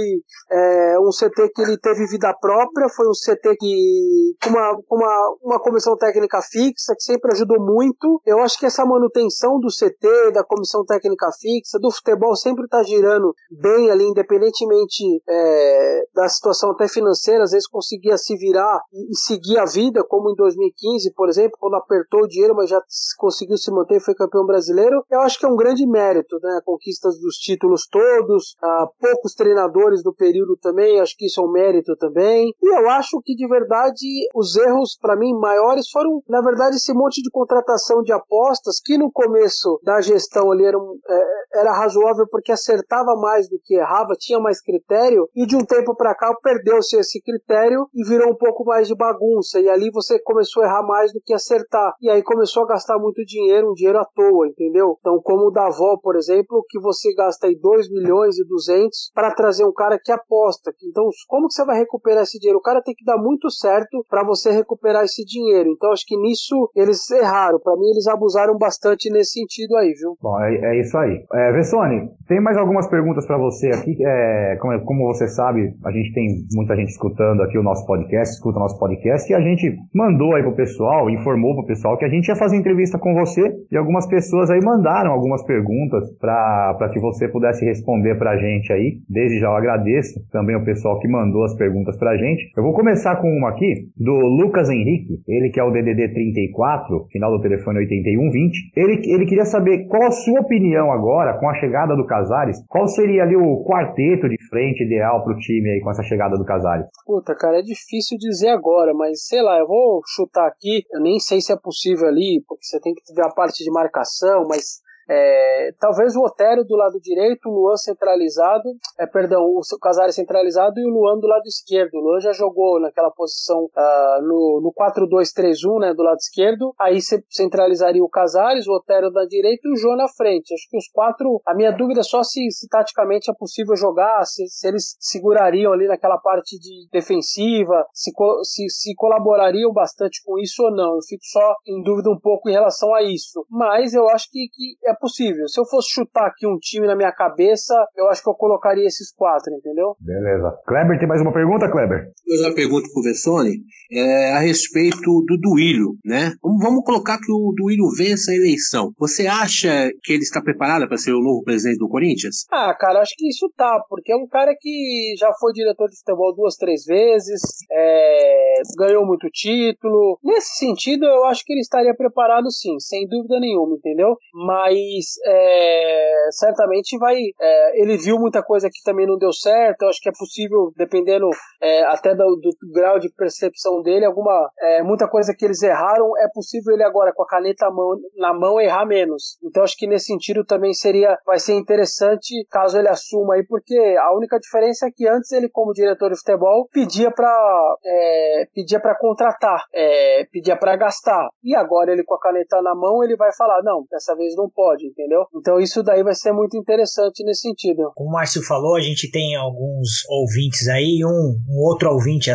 é, um CT que ele teve vida própria, foi um CT que com uma, uma, uma comissão técnica fixa, que sempre ajudou muito. Eu acho que essa manutenção do CT, da comissão técnica fixa, do futebol sempre está girando bem ali, independentemente é, da situação até financeira, às vezes conseguia se virar virar e, seguir a vida, como em 2015, por exemplo, quando apertou o dinheiro, mas já conseguiu se manter e foi campeão brasileiro, eu acho que é um grande mérito, né? Conquistas dos títulos todos, ah, poucos treinadores do período também, acho que isso é um mérito também. E eu acho que de verdade os erros, para mim, maiores foram, na verdade, esse monte de contratação de apostas que no começo da gestão ali era, é, era razoável porque acertava mais do que errava, tinha mais critério, e de um tempo para cá perdeu-se esse critério e virou um mais de bagunça, e ali você começou a errar mais do que acertar. E aí começou a gastar muito dinheiro, um dinheiro à toa, entendeu? Então, como o Davó, por exemplo, que você gasta aí 2 milhões e 200 para trazer um cara que aposta. Então, como que você vai recuperar esse dinheiro? O cara tem que dar muito certo para você recuperar esse dinheiro. Então, acho que nisso eles erraram. Para mim, eles abusaram bastante nesse sentido aí, viu? Bom, é, é isso aí. É, Vessone, tem mais algumas perguntas para você aqui. É, como, como você sabe, a gente tem muita gente escutando aqui o nosso podcast escuta nosso podcast, e a gente mandou aí pro pessoal, informou pro pessoal que a gente ia fazer entrevista com você, e algumas pessoas aí mandaram algumas perguntas para que você pudesse responder pra gente aí. Desde já eu agradeço também o pessoal que mandou as perguntas pra gente. Eu vou começar com uma aqui, do Lucas Henrique, ele que é o DDD 34, final do telefone 8120. Ele, ele queria saber qual a sua opinião agora, com a chegada do Casares, qual seria ali o quarteto de frente ideal pro time aí com essa chegada do Casares? Puta, cara, é difícil de dizer agora, mas sei lá, eu vou chutar aqui. Eu nem sei se é possível ali, porque você tem que ver a parte de marcação, mas é, talvez o Otério do lado direito, o Luan centralizado, é, perdão, o Casares centralizado e o Luan do lado esquerdo. O Luan já jogou naquela posição uh, no, no 4-2-3-1, né, do lado esquerdo. Aí você centralizaria o Casares, o Otério da direita e o João na frente. Acho que os quatro. A minha dúvida é só se, se taticamente é possível jogar, se, se, eles segurariam ali naquela parte de defensiva, se, se, se colaborariam bastante com isso ou não. Eu fico só em dúvida um pouco em relação a isso. Mas eu acho que, que é possível. Se eu fosse chutar aqui um time na minha cabeça, eu acho que eu colocaria esses quatro, entendeu? Beleza. Kleber, tem mais uma pergunta, Kleber? Mais uma pergunta pro Vessone é a respeito do Duílio, né? Vamos, vamos colocar que o Duílio vença a eleição. Você acha que ele está preparado para ser o novo presidente do Corinthians? Ah, cara, acho que isso tá, porque é um cara que já foi diretor de futebol duas, três vezes, é, ganhou muito título. Nesse sentido, eu acho que ele estaria preparado sim, sem dúvida nenhuma, entendeu? Mas mas é, certamente vai. É, ele viu muita coisa que também não deu certo. Eu acho que é possível, dependendo é, até do, do, grau de percepção dele, alguma é, muita coisa que eles erraram é possível ele agora com a caneta mão, na mão errar menos. Então acho que nesse sentido também seria vai ser interessante caso ele assuma aí, porque a única diferença é que antes ele como diretor de futebol pedia para é, pedia para contratar, é, pedia para gastar e agora ele com a caneta na mão ele vai falar não, dessa vez não pode entendeu? Então isso daí vai ser muito interessante nesse sentido. Como o Márcio falou, a gente tem alguns ouvintes aí, um, um outro ouvinte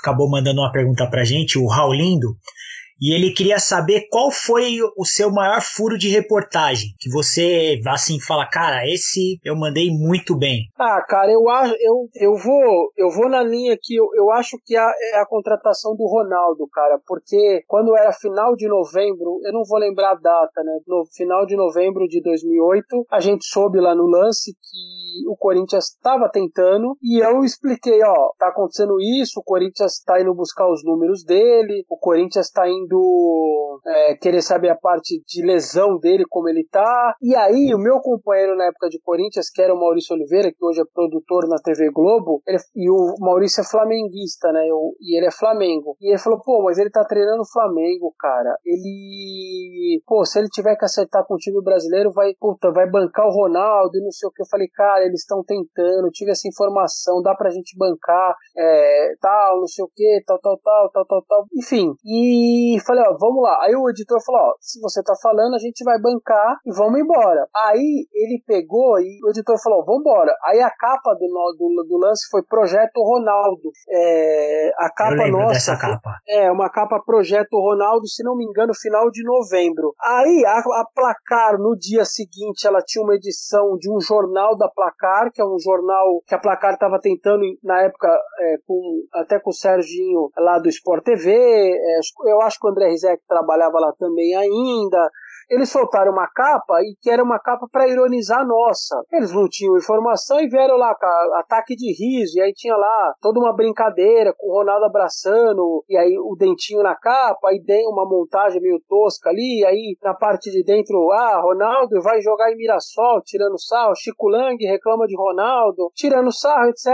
acabou mandando uma pergunta pra gente, o Raulindo, e ele queria saber qual foi o seu maior furo de reportagem, que você assim fala, cara, esse eu mandei muito bem. Ah, cara, eu acho, eu, eu vou, eu vou na linha que eu, eu acho que a, é a contratação do Ronaldo, cara, porque quando era final de novembro, eu não vou lembrar a data, né? No final de novembro de 2008, a gente soube lá no lance que o Corinthians estava tentando e eu expliquei, ó, tá acontecendo isso, o Corinthians está indo buscar os números dele, o Corinthians está indo é, querer saber a parte de lesão dele, como ele tá. E aí, o meu companheiro na época de Corinthians, que era o Maurício Oliveira, que hoje é produtor na TV Globo, ele, e o Maurício é flamenguista, né? Eu, e ele é Flamengo. E ele falou, pô, mas ele tá treinando o Flamengo, cara. Ele. Pô, se ele tiver que acertar com o time brasileiro, vai, puta, vai bancar o Ronaldo e não sei o que. Eu falei, cara, eles estão tentando, tive essa informação, dá pra gente bancar, é, tal, não sei o que, tal, tal, tal, tal, tal, tal. Enfim. E falei, ó, vamos lá. Aí o editor falou, ó, se você tá falando, a gente vai bancar e vamos embora. Aí ele pegou e o editor falou, vamos embora. Aí a capa do, do, do lance foi Projeto Ronaldo. É, a capa nossa. capa. É, uma capa Projeto Ronaldo, se não me engano, final de novembro. Aí a, a Placar, no dia seguinte, ela tinha uma edição de um jornal da Placar, que é um jornal que a Placar estava tentando, na época, é, com, até com o Serginho lá do Sport TV. É, eu acho que André Rizek trabalhava lá também ainda eles soltaram uma capa e que era uma capa para ironizar a nossa. Eles não tinham informação e vieram lá ataque de riso, e aí tinha lá toda uma brincadeira com o Ronaldo abraçando, e aí o dentinho na capa, aí tem uma montagem meio tosca ali, e aí na parte de dentro, ah, Ronaldo vai jogar em Mirassol, tirando sarro, Chico Lang reclama de Ronaldo, tirando sarro, etc.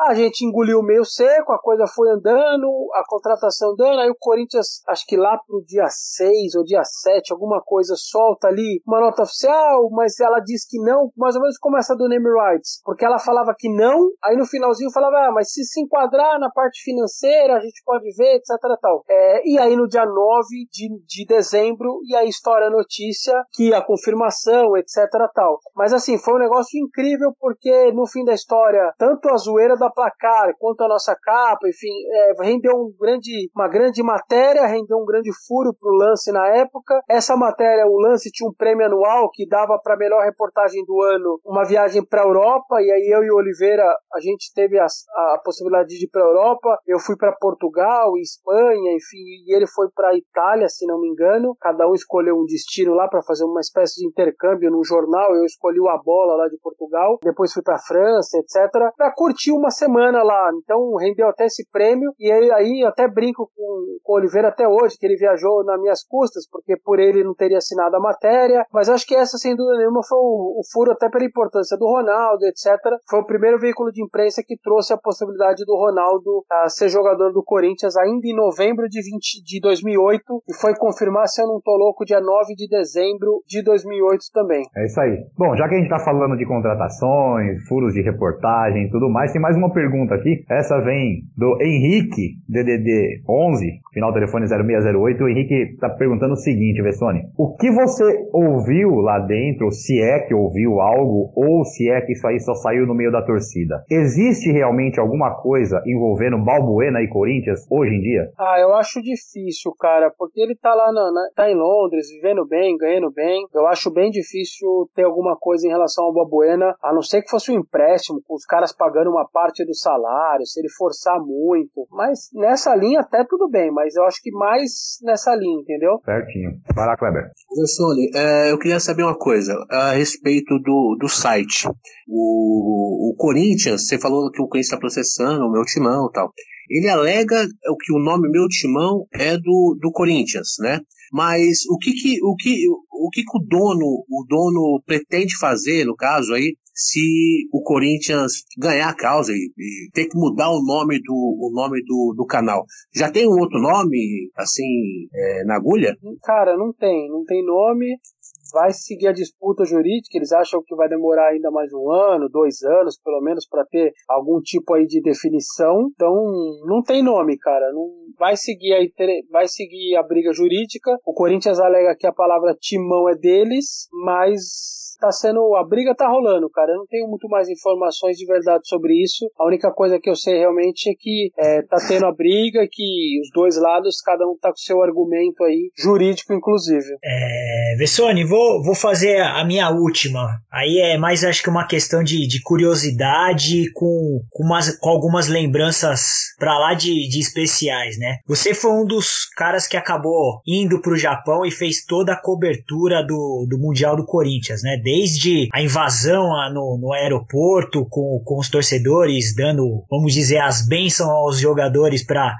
A gente engoliu meio seco, a coisa foi andando, a contratação andando, aí o Corinthians, acho que lá pro dia 6 ou dia 7, alguma coisa solta ali uma nota oficial, mas ela diz que não, mais ou menos como essa do Name Rights, porque ela falava que não, aí no finalzinho falava, ah, mas se se enquadrar na parte financeira, a gente pode ver, etc. Tal. É, e aí no dia 9 de, de dezembro, e aí estoura a notícia que a confirmação, etc. Tal. Mas assim, foi um negócio incrível porque no fim da história, tanto a zoeira da placar quanto a nossa capa, enfim, é, rendeu um grande, uma grande matéria, rendeu um grande furo pro lance na época. Essa matéria, o lance tinha um prêmio anual que dava para melhor reportagem do ano uma viagem para Europa e aí eu e o Oliveira a gente teve a, a possibilidade de ir para Europa. Eu fui para Portugal, Espanha, enfim, e ele foi para Itália, se não me engano. Cada um escolheu um destino lá para fazer uma espécie de intercâmbio num jornal. Eu escolhi o A Bola lá de Portugal, depois fui para França, etc, para curtir uma semana lá. Então rendeu até esse prêmio e aí, aí até brinco com, com o Oliveira até hoje que ele viajou nas minhas custas, porque por ele não teria assinado da matéria, mas acho que essa, sem dúvida nenhuma, foi o, o, furo até pela importância do Ronaldo, etc. Foi o primeiro veículo de imprensa que trouxe a possibilidade do Ronaldo a ser jogador do Corinthians ainda em novembro de, 20, de 2008 e foi confirmar, se eu não tô louco, dia 9 de dezembro de 2008 também. É isso aí. Bom, já que a gente tá falando de contratações, furos de reportagem e tudo mais, tem mais uma pergunta aqui. Essa vem do Henrique, DDD 11, final telefone 0608. O Henrique tá perguntando o seguinte, Vessone. O que você ouviu lá dentro, se é que ouviu algo, ou se é que isso aí só saiu no meio da torcida? Existe realmente alguma coisa envolvendo Balbuena e Corinthians hoje em dia? Ah, eu acho difícil, cara, porque ele tá lá na, na, tá em Londres, vivendo bem, ganhando bem. Eu acho bem difícil ter alguma coisa em relação ao Balbuena, a não ser que fosse um empréstimo, com os caras pagando uma parte do salário, se ele forçar muito. Mas nessa linha até tudo bem, mas eu acho que mais nessa linha, entendeu? Certinho. Vai lá, Kleber. Sony, é, eu queria saber uma coisa a respeito do, do site. O, o Corinthians, você falou que o Corinthians está processando o meu timão e tal. Ele alega que o nome meu timão é do, do Corinthians, né? Mas o que que, o que, o que, o dono o dono pretende fazer, no caso aí, se o Corinthians ganhar a causa e, e ter que mudar o nome do, o nome do, do canal. Já tem um outro nome, assim, é, na agulha? Cara, não tem. Não tem nome. Vai seguir a disputa jurídica, eles acham que vai demorar ainda mais um ano, dois anos, pelo menos, para ter algum tipo aí de definição. Então, não tem nome, cara. Não vai seguir aí, vai seguir a briga jurídica. O Corinthians alega que a palavra timão é deles, mas tá sendo. A briga tá rolando, cara. Eu não tenho muito mais informações de verdade sobre isso. A única coisa que eu sei realmente é que é, tá tendo a briga, que os dois lados, cada um tá com seu argumento aí, jurídico, inclusive. É, Vessone, vou, vou fazer a minha última. Aí é mais acho que uma questão de, de curiosidade com, com, umas, com algumas lembranças pra lá de, de especiais, né? Você foi um dos caras que acabou indo pro Japão e fez toda a cobertura do, do Mundial do Corinthians, né? desde a invasão no, no aeroporto com, com os torcedores dando, vamos dizer, as bênçãos aos jogadores para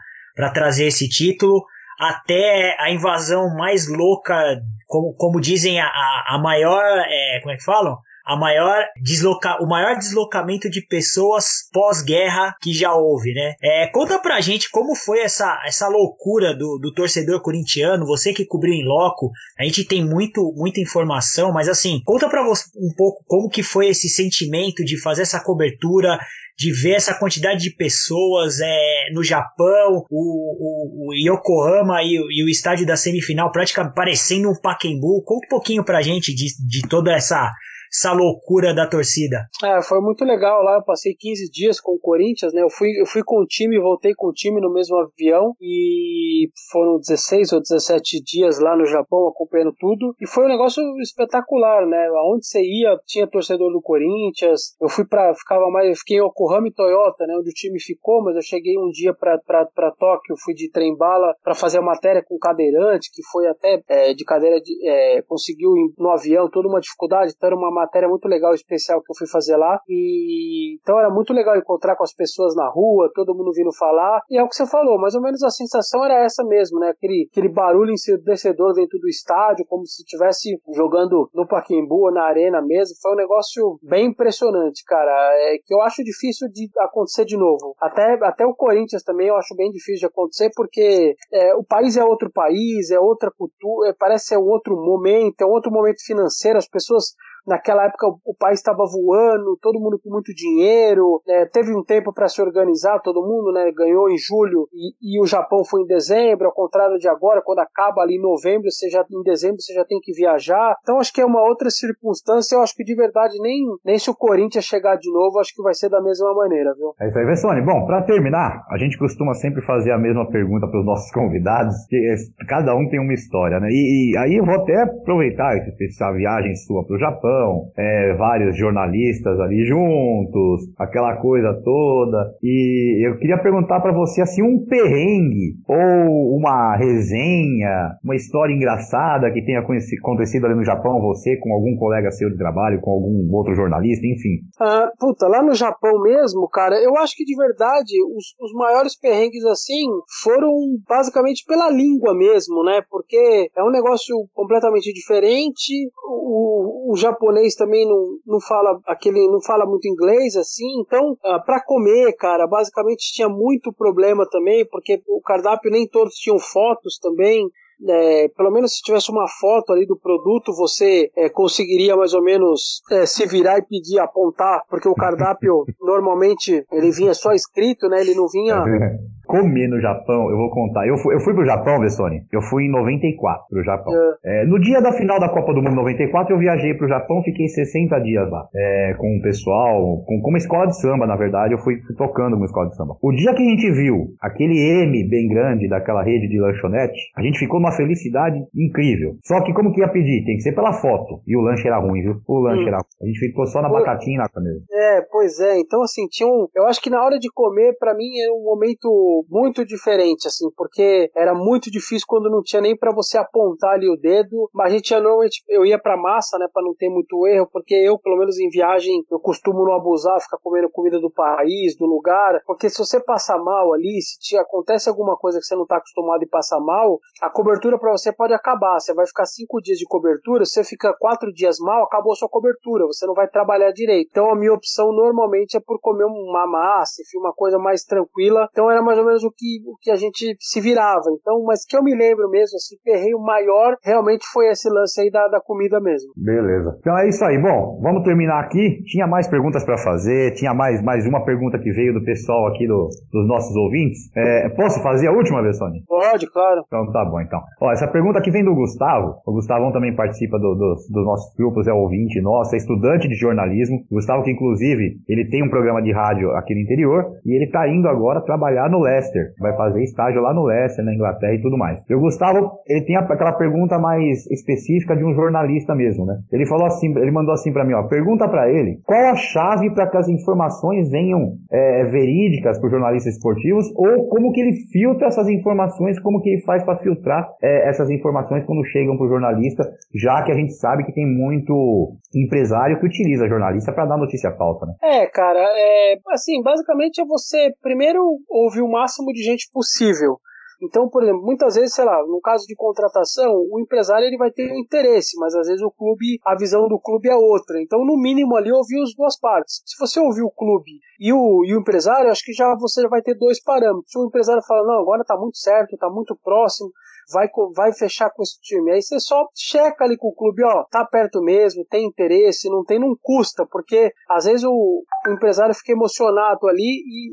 trazer esse título, até a invasão mais louca, como, como dizem, a, a maior, é, como é que falam? A maior desloca o maior deslocamento de pessoas pós-guerra que já houve, né? É, conta pra gente como foi essa, essa loucura do, do torcedor corintiano, você que cobriu em loco, a gente tem muito, muita informação, mas assim, conta pra você um pouco como que foi esse sentimento de fazer essa cobertura, de ver essa quantidade de pessoas é, no Japão, o, o, o Yokohama e, e, o estádio da semifinal praticamente parecendo um Pacaembu. Conta um pouquinho pra gente de, de toda essa essa loucura da torcida? É, foi muito legal lá. Eu passei 15 dias com o Corinthians, né? Eu fui, eu fui com o time, voltei com o time no mesmo avião e foram 16 ou 17 dias lá no Japão acompanhando tudo. E foi um negócio espetacular, né? Aonde você ia, tinha torcedor do Corinthians. Eu fui para ficava mais, eu fiquei em Yokohama e Toyota, né? Onde o time ficou, mas eu cheguei um dia para Tóquio, fui de trem bala para fazer a matéria com cadeirante, que foi até é, de cadeira de, é, conseguiu no avião toda uma dificuldade, então era uma matéria muito legal, especial que eu fui fazer lá. E então era muito legal encontrar com as pessoas na rua, todo mundo vindo falar. E é o que você falou, mais ou menos a sensação era essa mesmo, né? Aquele, aquele barulho ensurdecedor dentro do estádio, como se estivesse jogando no Paquimbu ou na arena mesmo. Foi um negócio bem impressionante, cara. É, que eu acho difícil de acontecer de novo. Até, até o Corinthians também eu acho bem difícil de acontecer, porque é, o país é outro país, é outra cultura, é, parece ser um outro momento, é um outro momento financeiro, as pessoas Naquela época o país estava voando, todo mundo com muito dinheiro, né? teve um tempo para se organizar, todo mundo né? ganhou em julho e, e, o Japão foi em dezembro, ao contrário de agora, quando acaba ali em novembro, você já, em dezembro você já tem que viajar. Então acho que é uma outra circunstância, eu acho que de verdade nem, nem se o Corinthians chegar de novo, acho que vai ser da mesma maneira, viu? É isso aí, Vessone. Bom, para terminar, a gente costuma sempre fazer a mesma pergunta para os nossos convidados, que é, cada um tem uma história, né? E, e aí eu vou até aproveitar essa viagem sua para o Japão, é, vários jornalistas ali juntos, aquela coisa toda. E eu queria perguntar para você assim um perrengue ou uma resenha, uma história engraçada que tenha acontecido ali no Japão, você com algum colega seu de trabalho, com algum outro jornalista, enfim. Ah, puta, lá no Japão mesmo, cara, eu acho que de verdade os, os maiores perrengues assim foram basicamente pela língua mesmo, né? Porque é um negócio completamente diferente. O, o japonês também não, não fala aquele não fala muito inglês assim, então ah, para comer, cara, basicamente tinha muito problema também, porque o cardápio nem todos tinham fotos também. É, pelo menos se tivesse uma foto ali do produto, você é, conseguiria mais ou menos é, se virar e pedir, apontar, porque o cardápio normalmente ele vinha só escrito, né? Ele não vinha comer no Japão, eu vou contar. Eu fui, eu fui pro Japão, Vessone. Eu fui em 94 pro Japão. É. É, no dia da final da Copa do Mundo 94, eu viajei pro Japão, fiquei 60 dias lá. É, com o pessoal, com, com, uma escola de samba, na verdade. Eu fui, fui tocando uma escola de samba. O dia que a gente viu aquele M bem grande daquela rede de lanchonete, a gente ficou numa felicidade incrível. Só que como que ia pedir? Tem que ser pela foto. E o lanche era ruim, viu? O lanche hum. era ruim. A gente ficou só na batatinha lá mesmo. É, pois é. Então, assim, tinha um. Eu acho que na hora de comer, para mim, é um momento muito diferente, assim, porque era muito difícil quando não tinha nem para você apontar ali o dedo, mas a gente ia normalmente, eu ia pra massa, né, para não ter muito erro, porque eu, pelo menos em viagem, eu costumo não abusar, ficar comendo comida do país, do lugar, porque se você passar mal ali, se te acontece alguma coisa que você não tá acostumado e passar mal, a cobertura cobertura para você pode acabar. Você vai ficar cinco dias de cobertura, você fica quatro dias mal, acabou sua cobertura, você não vai trabalhar direito. Então a minha opção normalmente é por comer uma massa, enfim, uma coisa mais tranquila. Então era mais ou menos o que, o que a gente se virava. Então, mas que eu me lembro mesmo, assim, perreio maior realmente foi esse lance aí da, da comida mesmo. Beleza. Então é isso aí. Bom, vamos terminar aqui. Tinha mais perguntas para fazer, tinha mais, mais uma pergunta que veio do pessoal aqui do, dos nossos ouvintes. É, posso fazer a última, Vessone? Pode, claro. Então tá bom, então. Ó, essa pergunta aqui vem do Gustavo. O Gustavão também participa do, do, dos nossos grupos, é ouvinte nosso, é estudante de jornalismo. O Gustavo, que inclusive, ele tem um programa de rádio aqui no interior e ele tá indo agora trabalhar no Leicester. Vai fazer estágio lá no Leicester, na Inglaterra e tudo mais. E o Gustavo, ele tem aquela pergunta mais específica de um jornalista mesmo, né? Ele falou assim, ele mandou assim para mim, ó, pergunta para ele qual a chave para que as informações venham é, verídicas para jornalistas esportivos ou como que ele filtra essas informações, como que ele faz para filtrar é, essas informações quando chegam para o jornalista, já que a gente sabe que tem muito empresário que utiliza jornalista para dar notícia falsa, né? É, cara, é, assim, basicamente é você primeiro ouvir o máximo de gente possível. Então, por exemplo, muitas vezes, sei lá, no caso de contratação, o empresário ele vai ter um interesse, mas às vezes o clube, a visão do clube é outra. Então, no mínimo ali, ouvir as duas partes. Se você ouvir o clube e o, e o empresário, acho que já você já vai ter dois parâmetros. Se o empresário fala, não, agora tá muito certo, tá muito próximo, vai, vai fechar com esse time. Aí você só checa ali com o clube, ó, tá perto mesmo, tem interesse, não tem, não custa, porque às vezes o, o empresário fica emocionado ali e,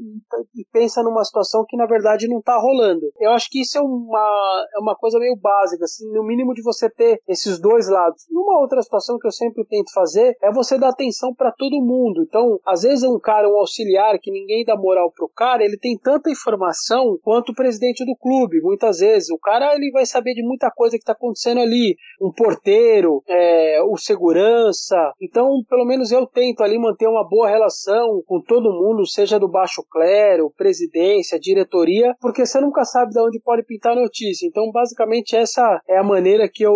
e, pensa numa situação que na verdade não tá rolando. Eu acho que isso é uma, é uma coisa meio básica, assim, no mínimo de você ter esses dois lados. Uma outra situação que eu sempre tento fazer é você dar atenção para todo mundo. Então, às vezes um cara, um auxiliar que ninguém dá moral pro cara, ele tem tanta informação quanto o presidente do clube. Muitas vezes o cara ele vai saber de muita coisa que está acontecendo ali. Um porteiro, é, o segurança. Então, pelo menos eu tento ali manter uma boa relação com todo mundo, seja do baixo clero, presidência, diretoria, porque você nunca sabe de onde pode pintar notícia. Então, basicamente, essa é a maneira que eu,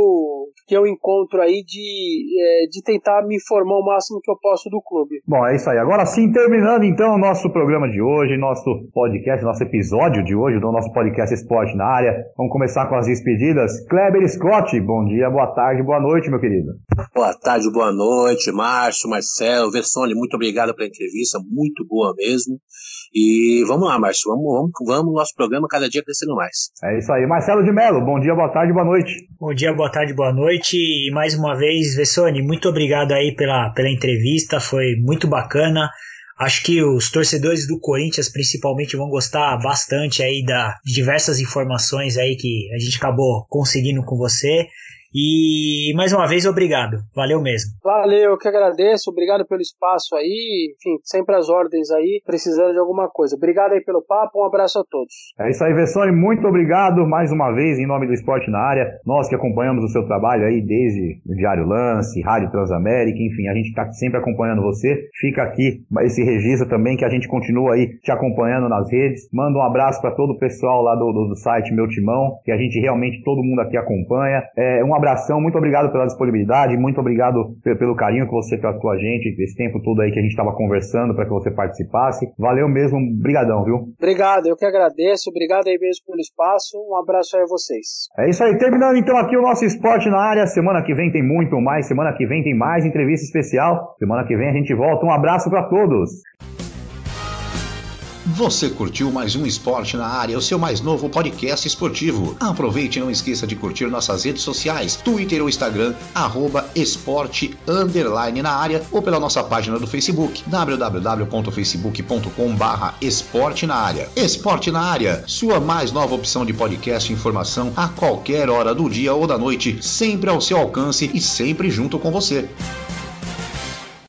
que eu encontro aí de, é, de tentar me informar o máximo que eu posso do clube. Bom, é isso aí. Agora sim, terminando então o nosso programa de hoje, nosso podcast, nosso episódio de hoje do nosso podcast Esporte na Área. Vamos começar com as despedidas. Kleber Scott, bom dia, boa tarde, boa noite, meu querido. Boa tarde, boa noite, Márcio, Marcelo, Versone, muito obrigado pela entrevista, muito boa mesmo. E vamos lá, Márcio, vamos, vamos, vamos nosso programa cada dia crescendo mais. É isso aí. Marcelo de Mello, bom dia, boa tarde, boa noite. Bom dia, boa tarde, boa noite. E mais uma vez, Vessone, muito obrigado aí pela, pela entrevista, foi muito bacana. Acho que os torcedores do Corinthians, principalmente, vão gostar bastante aí da, de diversas informações aí que a gente acabou conseguindo com você. E mais uma vez, obrigado. Valeu mesmo. Valeu, eu que agradeço. Obrigado pelo espaço aí. Enfim, sempre as ordens aí, precisando de alguma coisa. Obrigado aí pelo papo. Um abraço a todos. É isso aí, Vessone. Muito obrigado mais uma vez em nome do Esporte na Área. Nós que acompanhamos o seu trabalho aí desde o Diário Lance, Rádio Transamérica, enfim, a gente está sempre acompanhando você. Fica aqui esse registro também que a gente continua aí te acompanhando nas redes. Manda um abraço para todo o pessoal lá do, do, do, site Meu Timão, que a gente realmente, todo mundo aqui acompanha. É, um abração, muito obrigado pela disponibilidade, muito obrigado pelo carinho que você tratou a gente esse tempo todo aí que a gente estava conversando para que você participasse. Valeu mesmo, brigadão, viu? Obrigado, eu que agradeço, obrigado aí mesmo pelo espaço, um abraço aí a vocês. É isso aí, terminando então aqui o nosso esporte na área, semana que vem tem muito mais, semana que vem tem mais entrevista especial, semana que vem a gente volta, um abraço para todos. Você curtiu mais um Esporte na Área, o seu mais novo podcast esportivo. Aproveite e não esqueça de curtir nossas redes sociais, Twitter ou Instagram, arroba esporte na área ou pela nossa página do Facebook, www.facebook.com barra esporte na área. Esporte na Área, sua mais nova opção de podcast e informação a qualquer hora do dia ou da noite, sempre ao seu alcance e sempre junto com você.